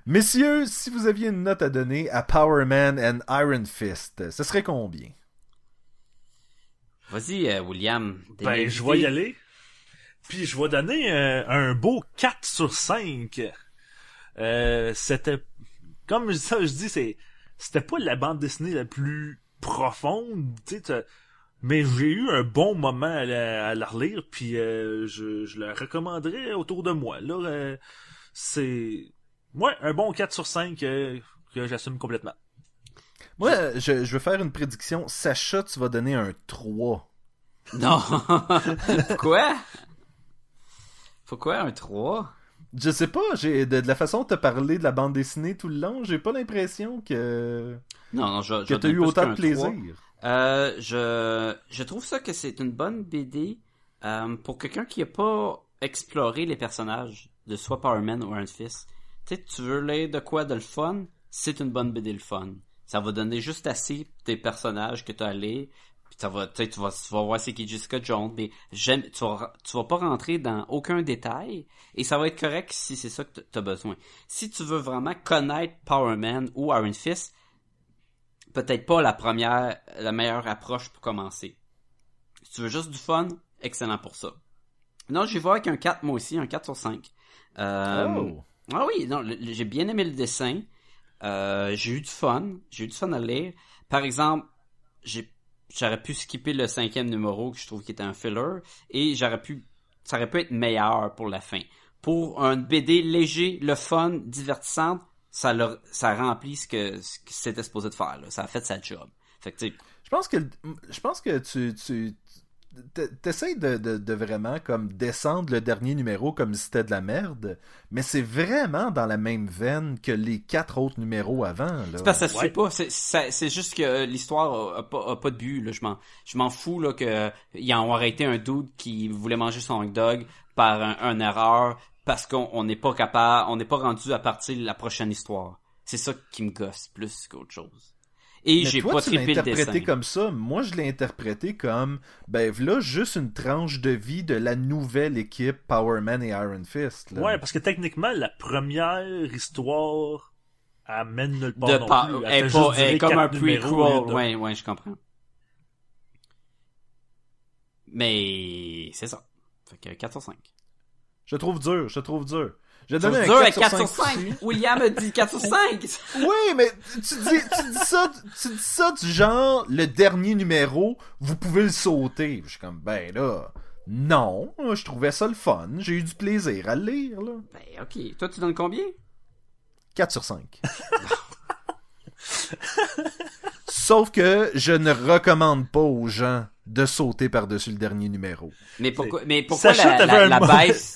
Messieurs, si vous aviez une note à donner à Power Man and Iron Fist, ce serait combien? Vas-y, euh, William. Ben, je vais y aller. Puis je vais donner euh, un beau 4 sur 5. Euh, c'était... Comme ça, je dis, c'est... C'était pas la bande dessinée la plus profonde, tu sais, mais j'ai eu un bon moment à la, à la relire, puis euh, je, je la recommanderais autour de moi. Là, euh, c'est... Ouais, un bon 4 sur 5 euh, que j'assume complètement. Moi, je, je veux faire une prédiction. Sacha, tu vas donner un 3. Non. Quoi? Pourquoi un 3? Je sais pas, j'ai de, de la façon de te parler de la bande dessinée tout le long, j'ai pas l'impression que, Non, non, je, que t'as eu autant de plaisir. 3. Euh, je, je trouve ça que c'est une bonne BD euh, pour quelqu'un qui a pas exploré les personnages de soit Power Man ou Iron Fist. Tu tu veux lire de quoi de le fun, c'est une bonne BD le fun. Ça va donner juste assez des personnages que tu as à lire. Puis ça va, tu vas, tu vas voir c'est qui Jessica Jones, mais j'aime, tu vas, tu vas pas rentrer dans aucun détail et ça va être correct si c'est ça que tu as besoin. Si tu veux vraiment connaître Power Man ou Iron Fist, peut-être pas la première, la meilleure approche pour commencer. Si tu veux juste du fun, excellent pour ça. Non, je vais voir avec un 4 moi aussi, un 4 sur 5. Euh, Oh. Ah oui, non, j'ai bien aimé le dessin. Euh, j'ai eu du fun. J'ai eu du fun à lire. Par exemple, j'ai j'aurais pu skipper le cinquième numéro que je trouve qui était un filler et j'aurais pu ça aurait pu être meilleur pour la fin. Pour un BD léger, le fun, divertissante, ça le, ça remplit ce que ce que c'était supposé de faire là. Ça a fait sa job. Fait que Je pense que je pense que tu tu t'essayes de, de, de vraiment comme descendre le dernier numéro comme si c'était de la merde, mais c'est vraiment dans la même veine que les quatre autres numéros avant. Là. C'est parce que ça se Ouais. fait pas. C'est, juste que l'histoire a, a pas, a pas de but. Là. Je m'en, je m'en fous là que ils ont arrêté un dude qui voulait manger son hot dog par un, un erreur parce qu'on on n'est pas capable, on n'est pas rendu à partir de la prochaine histoire. C'est ça qui me gosse plus qu'autre chose. Et Mais j'ai toi, pas trippé le interprété dessin. comme ça. Moi, je l'ai interprété comme, ben, voilà juste une tranche de vie de la nouvelle équipe Power Man et Iron Fist. Là. Ouais, parce que techniquement, la première histoire amène nulle part De non plus. elle est pas- elle comme un prequel. Ouais, ouais, je comprends. Mais c'est ça. Fait que 4 sur 5. Je trouve dur, je te trouve dur. Je donner un dur avec 4 4 sur sur 5. 5. William a dit 4 sur 5. Oui, mais tu dis, tu dis ça, tu dis ça du genre, le dernier numéro, vous pouvez le sauter. Je suis comme, ben là, non, je trouvais ça le fun, j'ai eu du plaisir à le lire, là. Ben, ok. Toi, tu donnes combien? 4 sur 5. Sauf que je ne recommande pas aux gens de sauter par-dessus le dernier numéro. Mais pourquoi, mais pourquoi Sacha, la, la, un la baisse?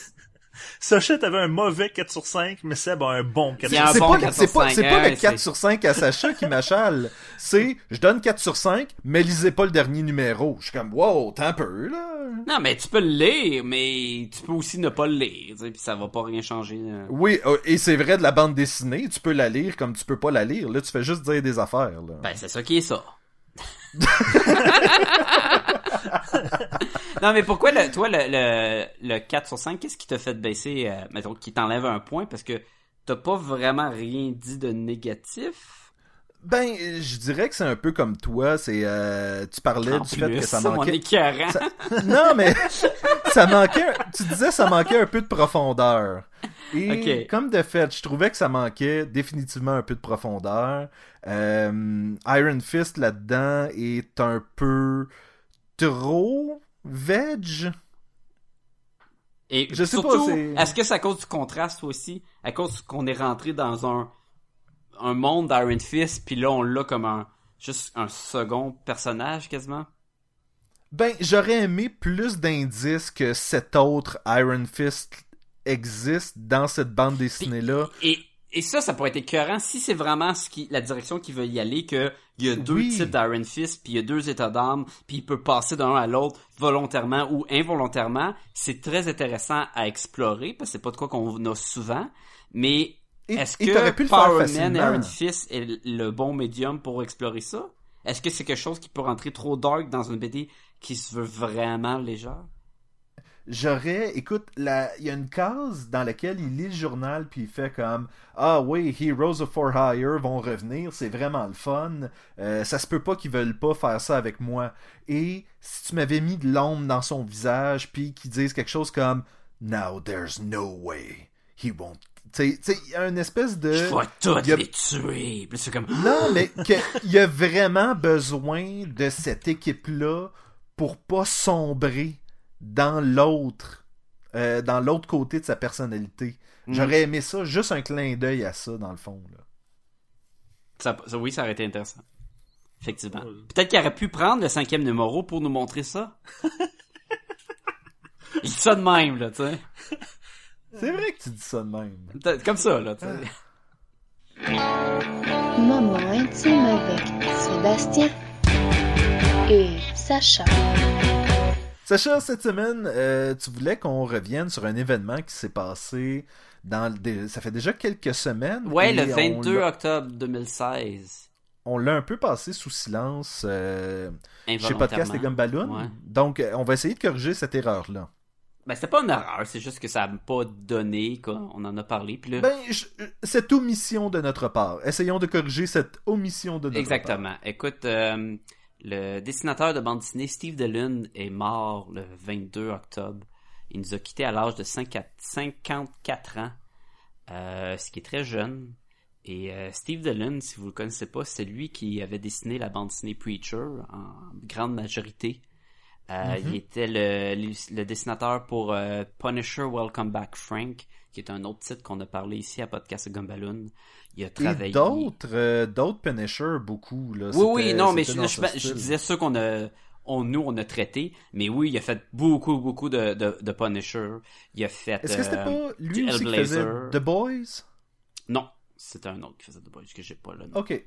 Sacha, t'avais un mauvais 4 sur 5, mais Seb a un bon 4 C'est sur un 5. C'est bon pas, 4 c'est sur pas, 5, c'est pas hein, le 4 c'est- sur 5 à Sacha qui m'achale. C'est, je donne 4 sur 5, mais lisez pas le dernier numéro. Je suis comme, wow, t'as un peu, là. Non, mais tu peux le lire, mais tu peux aussi ne pas le lire, tu sais, puis ça va pas rien changer. euh. Oui, euh, et c'est vrai de la bande dessinée, tu peux la lire comme tu peux pas la lire. Là, tu fais juste dire des affaires, là. Ben, c'est ça qui est ça. non, mais pourquoi, le, toi, le, le, le 4 sur 5, qu'est-ce qui t'a fait baisser, euh, mettons, qui t'enlève un point, parce que t'as pas vraiment rien dit de négatif? Ben, je dirais que c'est un peu comme toi, c'est, euh, tu parlais En du fait que ça manquait. Ça- Non, mais ça manquait. Tu disais ça manquait un peu de profondeur. Et comme de fait, je trouvais que ça manquait définitivement un peu de profondeur. Euh, Iron Fist là-dedans est un peu trop veg? Et Je sais surtout, est-ce que c'est à cause du contraste aussi? À cause qu'on est rentré dans un, un monde d'Iron Fist, puis là, on l'a comme un, juste un second personnage, quasiment? Ben, j'aurais aimé plus d'indices que cet autre Iron Fist existe dans cette bande dessinée-là. Et, et ça, ça pourrait être écœurant si c'est vraiment ce qui, la direction qui veut y aller, que il y a deux Oui. types d'Iron Fist, puis il y a deux états d'âme, puis il peut passer d'un à l'autre volontairement ou involontairement. C'est très intéressant à explorer, parce que c'est pas de quoi qu'on a souvent. Mais est-ce que pu Power Man et. Iron Fist est le bon médium pour explorer ça? Est-ce que c'est quelque chose qui peut rentrer trop dark dans une BD qui se veut vraiment légère? J'aurais, écoute, la- il y a une case dans laquelle il lit le journal puis il fait comme ah oui, Heroes of For Hire vont revenir, c'est vraiment le fun. Euh, ça se peut pas qu'ils veulent pas faire ça avec moi. Et si tu m'avais mis de l'ombre dans son visage puis qu'ils disent quelque chose comme Now there's no way he won't. Tu sais, il une espèce de. Je vais il a- les tuer. C'est comme. Non, mais qu'il y a vraiment besoin de cette équipe-là pour pas sombrer dans l'autre, euh, dans l'autre côté de sa personnalité. Mm. J'aurais aimé ça, juste un clin d'œil à ça, dans le fond. Là. Ça, ça- oui, ça aurait été intéressant. Effectivement. Ouais. Peut-être qu'il aurait pu prendre le cinquième numéro pour nous montrer ça. Il dit ça de même, là, tu sais. C'est vrai que tu dis ça de même. Peut-être Comme ça, là, tu sais. Moment intime avec Sébastien et Sacha. Sacha, cette semaine, euh, tu voulais qu'on revienne sur un événement qui s'est passé dans le ça fait déjà quelques semaines. Ouais, le on 22 l'a- octobre 2016. On l'a un peu passé sous silence euh, chez Podcast et. Gumballoon. Ouais. Donc, euh, on va essayer de corriger cette erreur-là. Ben, c'était pas une erreur, c'est juste que ça n'a pas donné, quoi. On en a parlé, puis là... Ben, je- cette omission de notre part. Essayons de corriger cette omission de notre Exactement. Écoute, euh, le dessinateur de bande dessinée Steve DeLune est mort le 22 octobre. Il nous a quittés à l'âge de 54 54 ans, euh, ce qui est très jeune. Et euh, Steve DeLune, si vous le connaissez pas, c'est lui qui avait dessiné la bande dessinée Preacher en grande majorité. Euh, Il était le, le- le dessinateur pour Punisher Welcome Back Frank, qui est un autre titre qu'on a parlé ici à Podcast Gumballoon. Il a travaillé. d'autres, euh, d'autres Punisher, beaucoup. Là. Oui, oui, non, mais je, je- disais ceux qu'on a, on, nous, on a traité, mais oui, il a fait beaucoup, beaucoup de, de, de Punisher. Il a fait. Est-ce que c'était euh, pas lui aussi qui faisait. The Boys? Non, c'était un autre qui faisait The Boys, que j'ai pas le nom. Ok.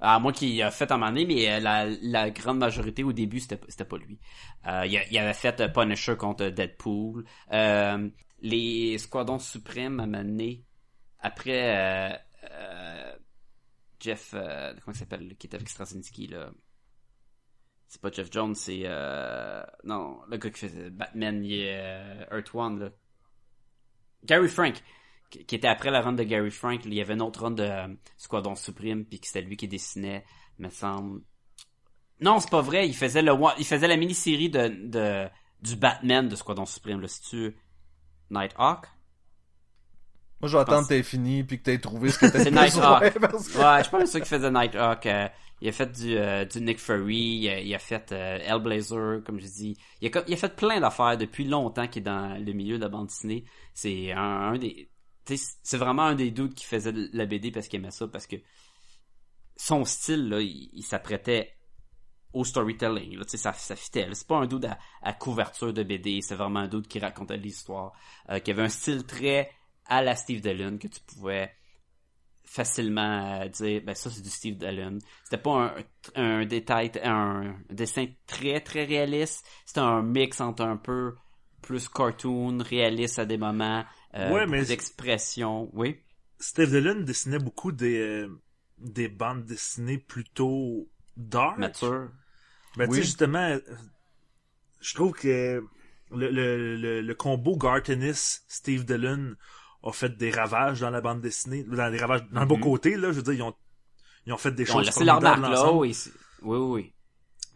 À moi qui a fait en année, mais euh, la, la grande majorité au début, c'était c'était pas lui. Euh, il, avait fait Punisher contre Deadpool. Euh, les Squadrons Suprêmes à Mané, après euh, euh, Jeff, euh, comment il s'appelle, qui était avec Straczynski, là? C'est pas Jeff Jones, c'est euh, non, le gars qui faisait Batman, il est Earth One, là. Gary Frank qui était après la run de Gary Frank, il y avait une autre run de Squadron Supreme, puis c'était lui qui dessinait, me semble. Non, c'est pas vrai, il faisait le il faisait la mini-série de, de du Batman de Squadron Supreme, là, c'est-tu Nighthawk? Moi, je vais attendre que t'aies fini puis que t'aies trouvé ce que t'as C'est Nighthawk. Ouais, parce que- Ouais, je pense que c'est ça qui faisait Nighthawk. euh, il a fait du, euh, du Nick Fury, il a, il a fait euh, Hellblazer, comme je dis. Il a, co- il a fait plein d'affaires depuis longtemps qu'il est dans le milieu de la bande dessinée. C'est un, un des... C'est vraiment un des doutes qui faisait de la BD parce qu'il aimait ça, parce que son style, là, il, il s'apprêtait au storytelling. Là, tu sais, ça, ça fitait. C'est pas un doute à, à couverture de BD, c'est vraiment un doute qui racontait l'histoire. Euh, qui avait un style très à la Steve Dillon, que tu pouvais facilement euh, dire ben ça c'est du Steve Dillon. C'était pas un, un détail un, dessin très très réaliste, c'était un mix entre un peu plus cartoon, réaliste à des moments, euh, Ouais, mais- d'expression, oui? Steve Dillon dessinait beaucoup des, euh, des bandes dessinées plutôt dark? Mature. Ben, tu sais, justement, euh, je trouve que le, le, le, le combo Gartenis, Steve Dillon a fait des ravages dans la bande dessinée, dans les ravages, dans le bon côté, là, je veux dire, ils ont, ils ont fait des Ils ont choses laissé leur marque là, oui, oui, oui.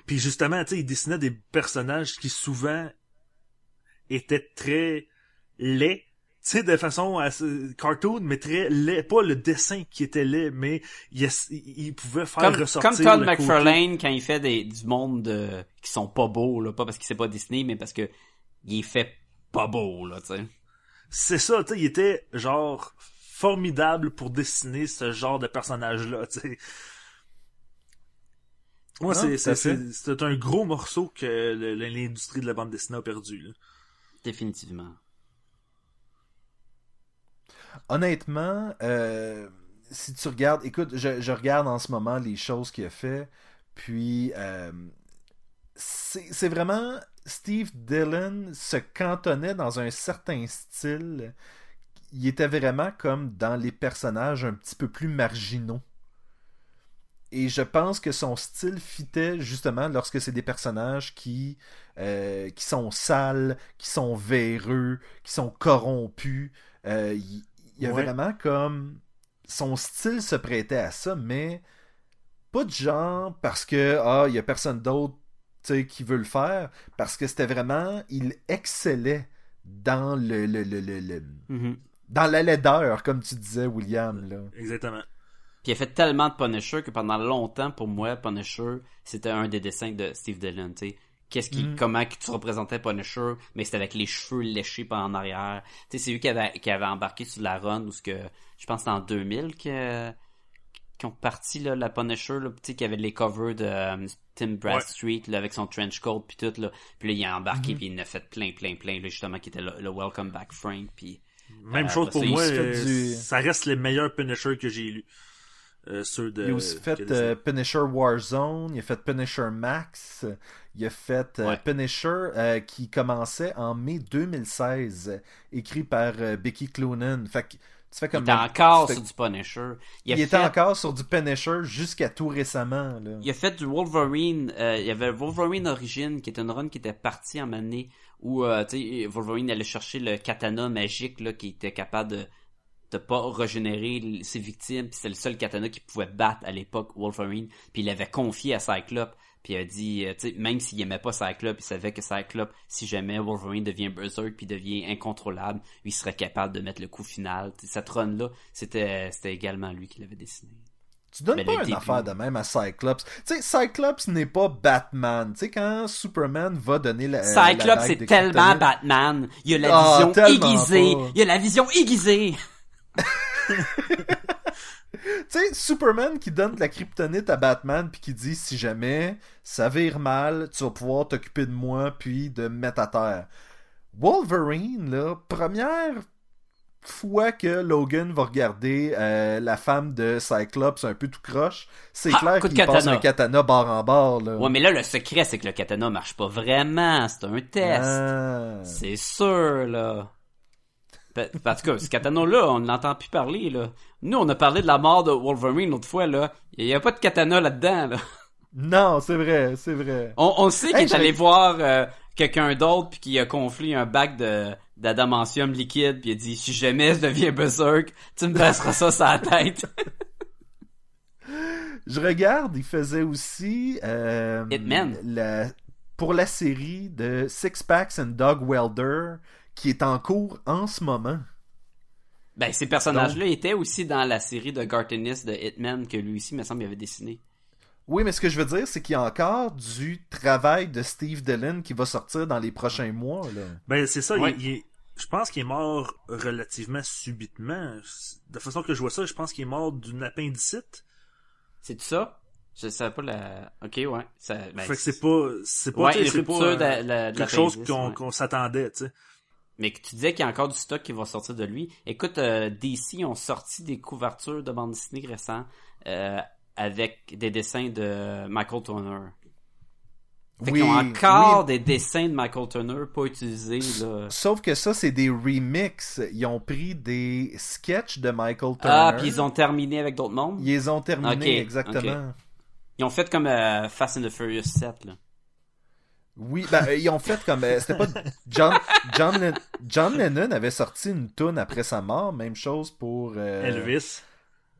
Puis justement, tu sais, il dessinait des personnages qui souvent étaient très laids, sais, de façon assez cartoon, mais très laid. Pas le dessin qui était laid, mais il, pouvait faire Comme, ressortir comme Todd McFarlane quand il fait des, du monde de, qui sont pas beaux, là, pas parce qu'il sait pas dessiner, mais parce que il est fait pas beau, là, tu sais. C'est ça, tu sais, il était genre formidable pour dessiner ce genre de personnage-là, tu sais. Moi, c'est, un gros morceau que l'industrie de la bande dessinée a perdu. Là. Définitivement. Honnêtement, euh, si tu regardes, écoute, je, je regarde en ce moment les choses qu'il a fait, puis euh, c'est vraiment Steve Dillon se cantonnait dans un certain style. Il était vraiment comme dans les personnages un petit peu plus marginaux. et je pense que son style fitait justement lorsque c'est des personnages qui, euh, qui sont sales, qui sont véreux, qui sont corrompus. Y, a Ouais. vraiment comme. Son style se prêtait à ça, mais pas de genre parce que ah, il y a personne d'autre tu sais, qui veut le faire, parce que c'était vraiment. Il excellait dans le, le, le, le- le- Mhm. dans la laideur, comme tu disais, William. Là. Exactement. Puis il a fait tellement de Punisher que pendant longtemps, pour moi, Punisher, c'était un des dessins de Steve Dillon, tu sais. Qu'est-ce qui, Mm. comment que tu représentais Punisher, mais c'était avec les cheveux léchés par en arrière. Tu sais, c'est lui qui avait, qui avait embarqué sur la run, ou ce que, je pense que c'était en 2000 que, qui ont parti, là, la Punisher, là, tu sais, qui avait les covers de euh, Tim Bradstreet, là, avec son trench coat, puis tout, là. Puis là, il a embarqué, puis il en a fait plein, plein, plein, là, justement, qui était le, le Welcome Back Frank, puis... Même Euh, chose pour ça, moi, euh, du- ça reste les meilleurs Punisher que j'ai lus. Euh, ceux de, Il a aussi fait euh, Punisher Warzone, il a fait Punisher Max, il a fait euh, Ouais. Punisher euh, qui commençait en mai 2016, écrit par euh, Becky Cloonan. Fait que tu fais Il comme était encore fais- sur du Punisher. Il, était encore sur du Punisher jusqu'à tout récemment. Là. Il a fait du Wolverine. euh, il y avait Wolverine Origin, qui était une run qui était partie en année où Wolverine allait chercher le katana magique là, qui était capable de de pas régénérer ses victimes. Puis c'est le seul katana qui pouvait battre à l'époque Wolverine. Puis il l'avait confié à Cyclope. Puis il a dit, euh, tu sais, même s'il aimait pas Cyclope, il savait que Cyclope, si jamais Wolverine devient berserk puis devient incontrôlable, lui il serait capable de mettre le coup final. Tu sais, cette run là, c'était c'était également lui qui l'avait dessiné. Tu donnes Mais pas une début- affaire de même à Cyclops. Tu sais, Cyclops n'est pas Batman. Tu sais, quand Superman va donner la. bague c'est tellement Batman. Il y a la Ah, vision aiguisée. pas. Il y a la vision aiguisée. Tu sais, Superman qui donne de la kryptonite à Batman puis qui dit si jamais ça vire mal, tu vas pouvoir t'occuper de moi puis de me mettre à terre. Wolverine, là, première fois que Logan va regarder euh, la femme de Cyclops un peu tout croche, c'est Ah, clair qu'il passe un katana barre en barre. Là. Ouais, mais là, le secret, c'est que le katana marche pas vraiment. C'est un test. Ah. C'est sûr, là. En tout cas, ce katana-là, on n'entend plus parler, là. Nous, on a parlé de la mort de Wolverine l'autre fois, là. Il y a pas de katana là-dedans, là. Non, c'est vrai, c'est vrai. On, on sait qu'il est allé voir euh, quelqu'un d'autre puis qu'il a conflit un bac de d'adamantium liquide puis il a dit si jamais je deviens berserk, tu me passeras ça sur la tête. Je regarde, il faisait aussi euh, Hitman. la- pour la série de Six Packs and Dog Welder qui est en cours en ce moment. ben ces personnages-là étaient aussi dans la série de Gartenis de Hitman que lui aussi, me semble, il avait dessiné. Oui, mais ce que je veux dire, c'est qu'il y a encore du travail de Steve Dillon qui va sortir dans les prochains mois. Là. Ben, c'est ça, Ouais. il, il est- je pense qu'il est mort relativement subitement. De la façon que je vois ça, je pense qu'il est mort d'une appendicite. C'est tout ça? Je savais pas la. Ok, ouais. Ça, ben, fait que c'est pas, c'est pas, Ouais, sais, pas, euh, de la- de quelque chose l'appendice, qu'on ouais. qu'on s'attendait, tu sais. Mais que tu disais qu'il y a encore du stock qui va sortir de lui. Écoute, euh, DC ont sorti des couvertures de bande dessinée récents euh, avec des dessins de Michael Turner. Fait Oui, qu'ils ont encore oui. des dessins de Michael Turner pas utilisés, là. Sauf que ça, c'est des remixes. Ils ont pris des sketchs de Michael Turner. Ah, puis ils ont terminé avec d'autres mondes? Ils les ont terminés, Ok, exactement. Ils ont fait comme euh, Fast and the Furious 7, là. Oui, ben, euh, ils ont fait comme. euh, C'était pas. John, John, Len- John Lennon avait sorti une toune après sa mort. Même chose pour. euh, Elvis.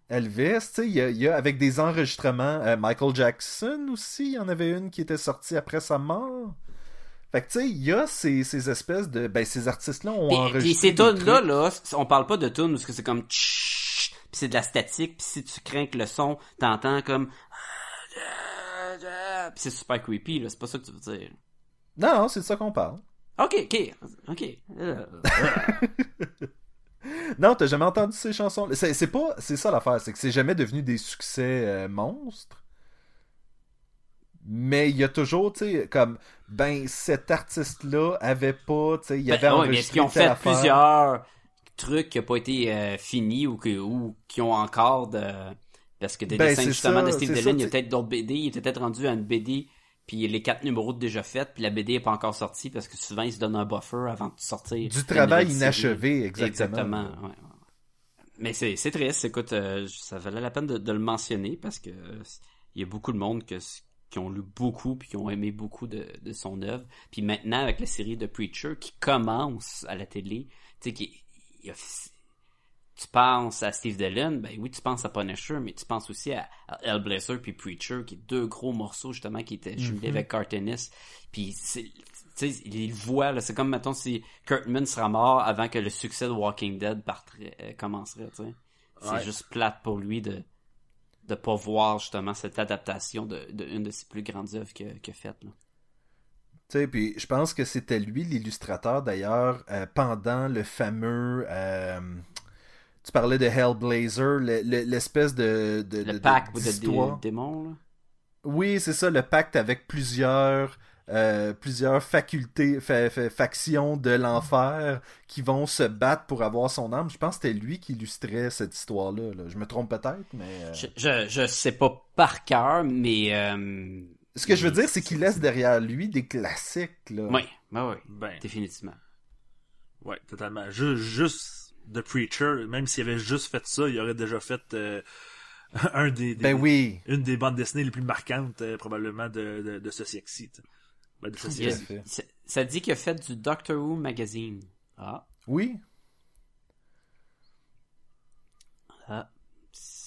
Elvis, tu sais, il y a, il y a avec des enregistrements. euh, Michael Jackson aussi, il y en avait une qui était sortie après sa mort. Fait que tu sais, il y a ces, ces espèces de. Ben, ces artistes-là ont enregistré. puis ces tunes-là, là, on parle pas de tunes parce que c'est comme puis c'est de la statique, puis si tu crains que le son, t'entends comme puis c'est super creepy, là, c'est pas ça que tu veux dire. Non, non, c'est de ça qu'on parle. Ok, ok, ok. Euh, Non, t'as jamais entendu ces chansons. C'est pas. C'est ça l'affaire, c'est que c'est jamais devenu des succès euh, monstres. Mais il y a toujours, tu sais, comme. Ben, cet artiste-là avait pas. Tu sais, il ben, avait ouais, enregistré ont fait affaire. plusieurs trucs qui n'ont pas été euh, finis ou, que, ou qui ont encore de... Parce que des Ben, dessins justement ça, de Steve Dillon, il y a peut-être d'autres BD, il était peut-être rendu à une BD, puis les quatre numéros déjà faits, puis la BD est pas encore sortie parce que souvent ils se donnent un buffer avant de sortir. Du travail inachevé, exactement. Exactement, ouais. Mais c'est c'est triste, écoute, euh, ça valait la peine de, de le mentionner parce que euh, il y a beaucoup de monde que, qui ont lu beaucoup puis qui ont aimé beaucoup de, de son œuvre. Puis maintenant, avec la série de Preacher qui commence à la télé, tu sais, qui, il a- tu penses à Steve Dillon, ben oui, tu penses à Punisher, mais tu penses aussi à, à Hellblazer puis Preacher, qui est deux gros morceaux, justement, qui étaient jumelés avec Cartoonist. Puis, c'est- tu sais, il voit, c'est comme, mettons, si Kurtman sera mort avant que le succès de Walking Dead euh, commencerait. C'est Ouais. juste plate pour lui de de pas voir, justement, cette adaptation de, de une de ses plus grandes œuvres que-. Tu sais, puis je pense que c'était lui l'illustrateur d'ailleurs euh, pendant le fameux. euh, tu parlais de Hellblazer, le- le- l'espèce de, de, de- Le de- pack de démons, là? Oui, c'est ça, le pacte avec plusieurs euh, plusieurs facultés, fa- fa- factions de l'enfer qui vont se battre pour avoir son âme. Je pense que c'était lui qui illustrait cette histoire-là. là. Je me trompe peut-être, mais euh, Je, je, je sais pas par cœur, mais... Euh... ce que je veux dire, c'est qu'il laisse derrière lui des classiques. Là. Oui, oui, oui, Ben, définitivement. ouais, totalement. Ju- juste The Preacher, même s'il avait juste fait ça, il aurait déjà fait euh, un des, des- Ben oui. une des bandes dessinées les plus marquantes euh, probablement de, de, de ce siècle-ci. Ben, de ce ça, ça dit qu'il a fait du Doctor Who magazine. Ah, Oui. ah.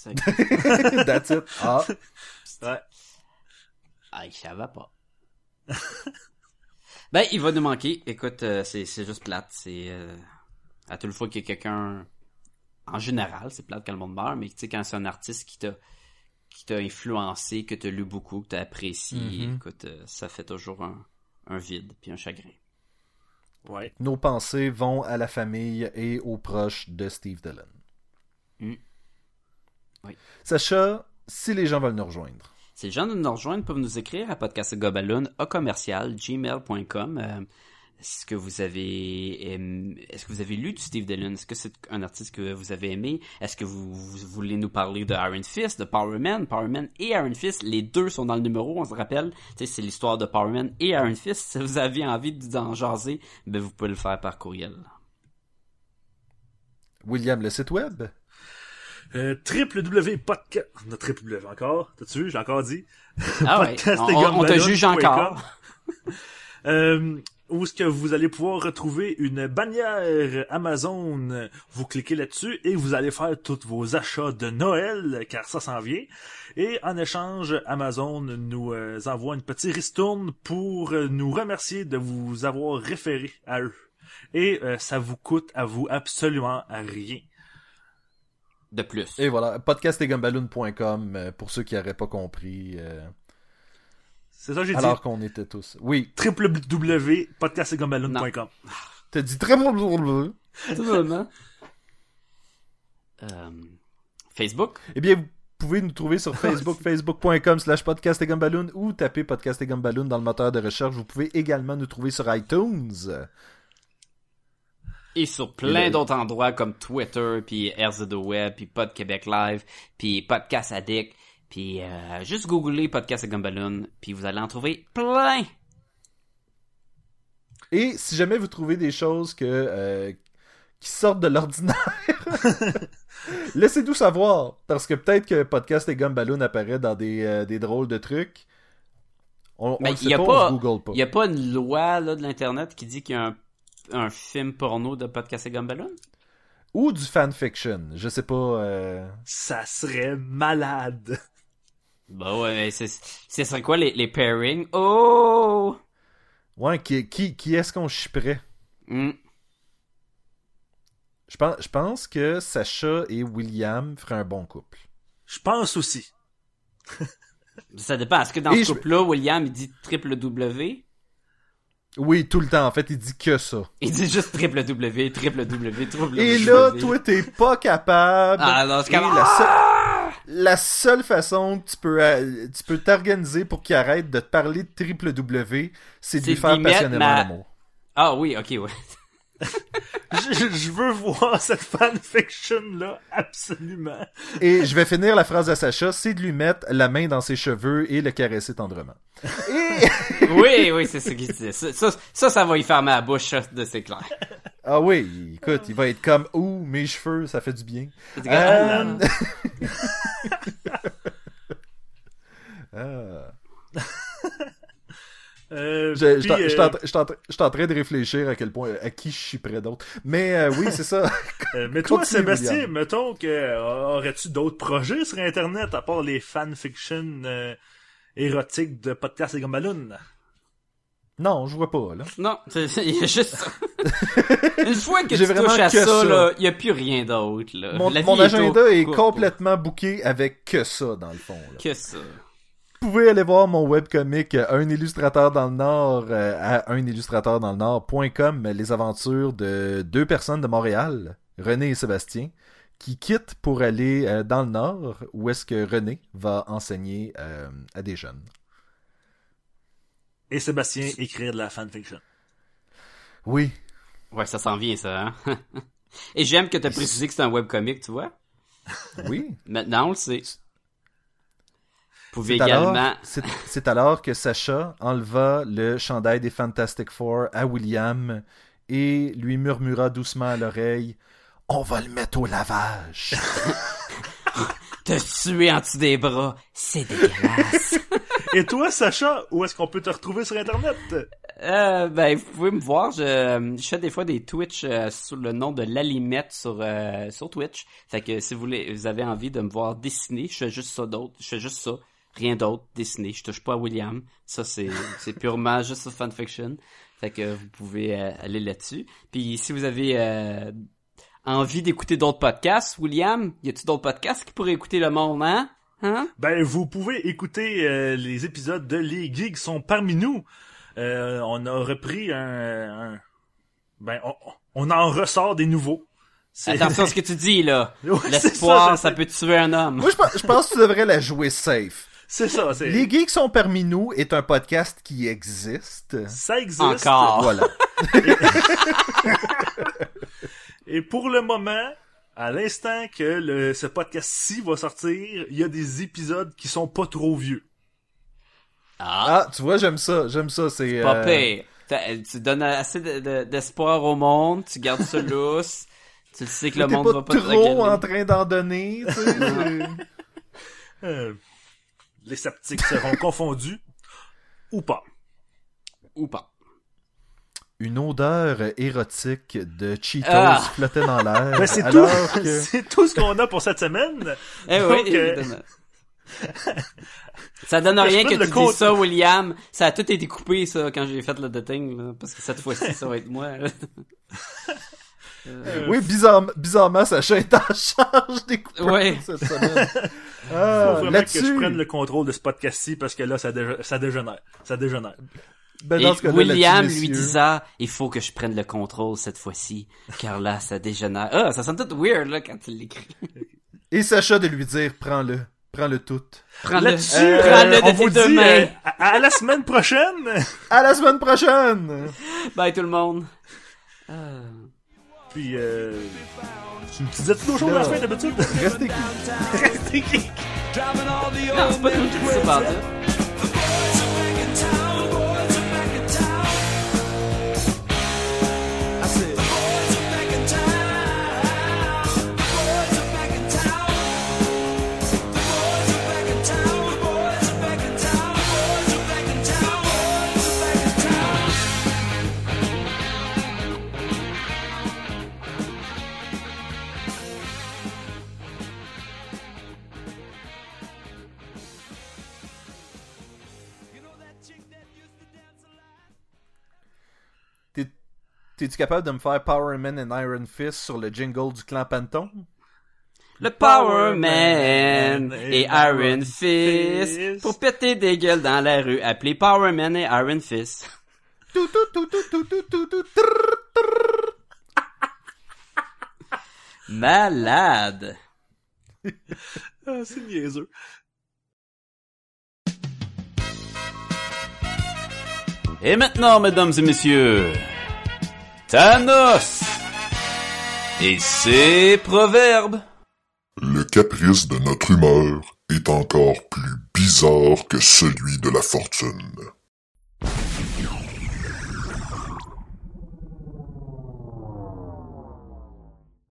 That's it. Ah. Ouais. Ah, il savait pas. ben, il va nous manquer. Écoute, euh, c'est, c'est juste plate. C'est euh, à toute fois qu'il y a quelqu'un... En général, c'est plate quand le monde meurt, mais tu sais, quand c'est un artiste qui t'a qui t'a influencé, que t'as lu beaucoup, que t'as apprécié, Mhm. écoute, euh, ça fait toujours un, un vide puis un chagrin. Ouais. Nos pensées vont à la famille et aux proches de Steve Dillon. Mm. Oui. Sacha, si les gens veulent nous rejoindre. Si les gens veulent nous rejoindre, peuvent nous écrire à podcastgobaloon à commercial gmail.com. Euh, est-ce que vous avez est-ce que vous avez lu du Steve Dillon? Est-ce que c'est un artiste que vous avez aimé? Est-ce que vous, vous voulez nous parler de Iron Fist, de Power Man? Power Man et Iron Fist, les deux sont dans le numéro, on se rappelle. Tu sais, c'est l'histoire de Power Man et Iron Fist. Si vous avez envie d'en jaser, ben vous pouvez le faire par courriel. William, le site web? Euh, www.podcast... Non, www encore. T'as-tu vu? J'ai encore dit. Ah ouais, on te juge encore. Euh, où est-ce que vous allez pouvoir retrouver une bannière Amazon. Vous cliquez là-dessus et vous allez faire tous vos achats de Noël, car ça s'en vient. Et en échange, Amazon nous euh, envoie une petite ristourne pour nous remercier de vous avoir référé à eux. Et euh, ça vous coûte à vous absolument rien. De plus. Et voilà, podcastetgumballoon.com euh, pour ceux qui n'auraient pas compris. euh, C'est ça que j'ai alors qu'on était tous. Oui, dit. www.podcastetgumballoon.com t'as dit très blablabla. Tout vraiment. Euh, Facebook? Eh bien, vous pouvez nous trouver sur Facebook, facebook.com slash podcast et Gumballoon, ou taper podcast et Gumballoon dans le moteur de recherche. Vous pouvez également nous trouver sur iTunes. Et sur plein d'autres endroits comme Twitter, puis RZO Web, puis Pod Québec Live, puis Podcast Addict, puis euh, juste googler Podcast et Gumballoon, puis vous allez en trouver plein. Et si jamais vous trouvez des choses que euh, qui sortent de l'ordinaire, laissez-nous savoir. Parce que peut-être que podcast et Gumballoon apparaît dans des, euh, des drôles de trucs. On, on Mais le sait y a pas, pas- on se google pas. Il y a pas une loi là, de l'Internet qui dit qu'il y a un, un film porno de Podcast et Gumballoon? Ou du fanfiction. Je sais pas. euh, Ça serait malade. Bah ouais, mais c'est, ce serait quoi les, les pairings? Oh! Ouais, qui, qui, qui est-ce qu'on chipperait? Hmm. Je pense, je pense que Sacha et William feraient un bon couple. Je pense aussi. Ça dépend. Est-ce que dans Et ce je- couple-là, William, il dit triple W? Oui, tout le temps. En fait, il dit que ça. Il dit juste triple W, triple W, triple Et W. là, toi, t'es pas capable. Ah non, c'est Et la, seule, Ah! La seule façon que tu peux, euh, tu peux t'organiser pour qu'il arrête de te parler de triple W, c'est de lui faire passionnément ma- l'amour. Ah oui, ok, ouais. je, veux voir cette fanfiction-là, absolument. Et je vais finir la phrase à Sacha, c'est de lui mettre la main dans ses cheveux et le caresser tendrement. Et... Oui, oui, c'est ce qu'il disait. Ça, ça, va y fermer la bouche, de- c'est clair. ah oui, écoute, il va être comme, ouh, mes cheveux, ça fait du bien. Ah, Euh, Ah. Euh, Je puis, euh, suis en train de réfléchir à quel point, à qui je suis près d'autres. Mais euh, oui, c'est ça. euh, mais toi, Continue, Sébastien, William. mettons que euh, aurais-tu d'autres projets sur Internet à part les fanfictions euh, érotiques de podcast et Gumballoon? Non, je vois pas, là. Non, il y a juste ça. Une fois que J'ai tu vraiment touches à ça, ça. là, il y a plus rien d'autre, là. Mon, mon est agenda est courte, complètement booké avec que ça, dans le fond. là. Que ça. Vous pouvez aller voir mon webcomic euh, Un illustrateur dans le Nord euh, à unillustrateurdanslenord.com les aventures de deux personnes de Montréal, René et Sébastien, qui quittent pour aller euh, dans le Nord où est-ce que René va enseigner à des jeunes. Et Sébastien écrire de la fanfiction. Oui, Ouais, ça s'en vient, ça, hein? Et j'aime que t'as précisé que c'est un webcomic, tu vois? oui. Maintenant, on le sait. Pouvez C'est alors, également... c'est- c'est alors que Sacha enleva le chandail des Fantastic Four à William et lui murmura doucement à l'oreille On va le mettre au lavage. te tuer en dessous des bras, c'est dégueulasse. Et toi, Sacha, où est-ce qu'on peut te retrouver sur Internet? euh, ben, vous pouvez me voir, je, je fais des fois des Twitch euh, sous le nom de Lalimette sur, euh, sur Twitch. Fait que si vous voulez, vous avez envie de me voir dessiner, je fais juste ça d'autre, je fais juste ça. Rien d'autre, dessiner. Je touche pas à William. Ça, c'est, c'est purement juste sur fanfiction. Fait que vous pouvez euh, aller là-dessus. Puis si vous avez euh, envie d'écouter d'autres podcasts, William, y a-tu d'autres podcasts qui pourraient écouter le monde, hein? Hein? Ben, vous pouvez écouter euh, les épisodes de Les Geeks sont parmi nous. Euh, on a repris un... un- Ben, on, on en ressort des nouveaux. Attention à ce que tu dis, là. Ouais, L'espoir, ça, peut tuer un homme. Moi, je pense, je pense que tu devrais la jouer safe. C'est ça, c'est... Les Geeks sont parmi nous est un podcast qui existe. Ça existe. Encore. Voilà. Et pour le moment, à l'instant que le, ce podcast-ci va sortir, il y a des épisodes qui sont pas trop vieux. Ah, Ah, tu vois, j'aime ça. J'aime ça. C'est pas euh. T'as- Tu donnes assez de- de- d'espoir au monde, tu gardes ça lousse, tu sais que le T'es monde pas va pas te trop en train d'en donner. tu sais, Euh, les sceptiques seront confondus ou pas. Ou pas. Une odeur érotique de Cheetos Ah. flottait dans l'air. Ben, c'est tout, que... c'est tout ce qu'on a pour cette semaine. Eh Donc, oui, euh. Ça donne que rien que prenne tu compte. dises ça, William. Ça a tout été coupé, ça, quand j'ai fait le dating, là, parce que cette fois-ci, ça va être moi. là. Euh, Oui, bizarrement, bizarrement, Sacha est en charge des coupures Ouais. cette semaine. Faut Ah, vraiment que je prenne le contrôle de ce podcast-ci parce que là, ça, dé- ça dégénère. Ça dégénère. ben, Et William lui disant, il faut que je prenne le contrôle cette fois-ci, car là, ça dégénère. Ah, ça sonne tout weird, là, quand tu l'écris. Et Sacha de lui dire, prends-le, prends-le tout. Prends-le, Là-dessus, Euh, prends-le on de vous tes deux dit mains. euh, à, à la semaine prochaine. À la semaine prochaine! Bye tout le monde. Ah. Puis, euh, tu me disais toujours chose à la fin d'habitude? Restez geeks. Restez geek. Non, c'est pas qui dis ça T'es-tu capable de me faire Power Man and Iron Fist sur le jingle du clan Panton? Le Power Man et Iron Fist pour péter des gueules dans la rue, appelé Power Man et Iron Fist. Malade. Ah, c'est niaiseux. Et maintenant, mesdames et messieurs, Thanos et ses proverbes. Le caprice de notre humeur est encore plus bizarre que celui de la fortune.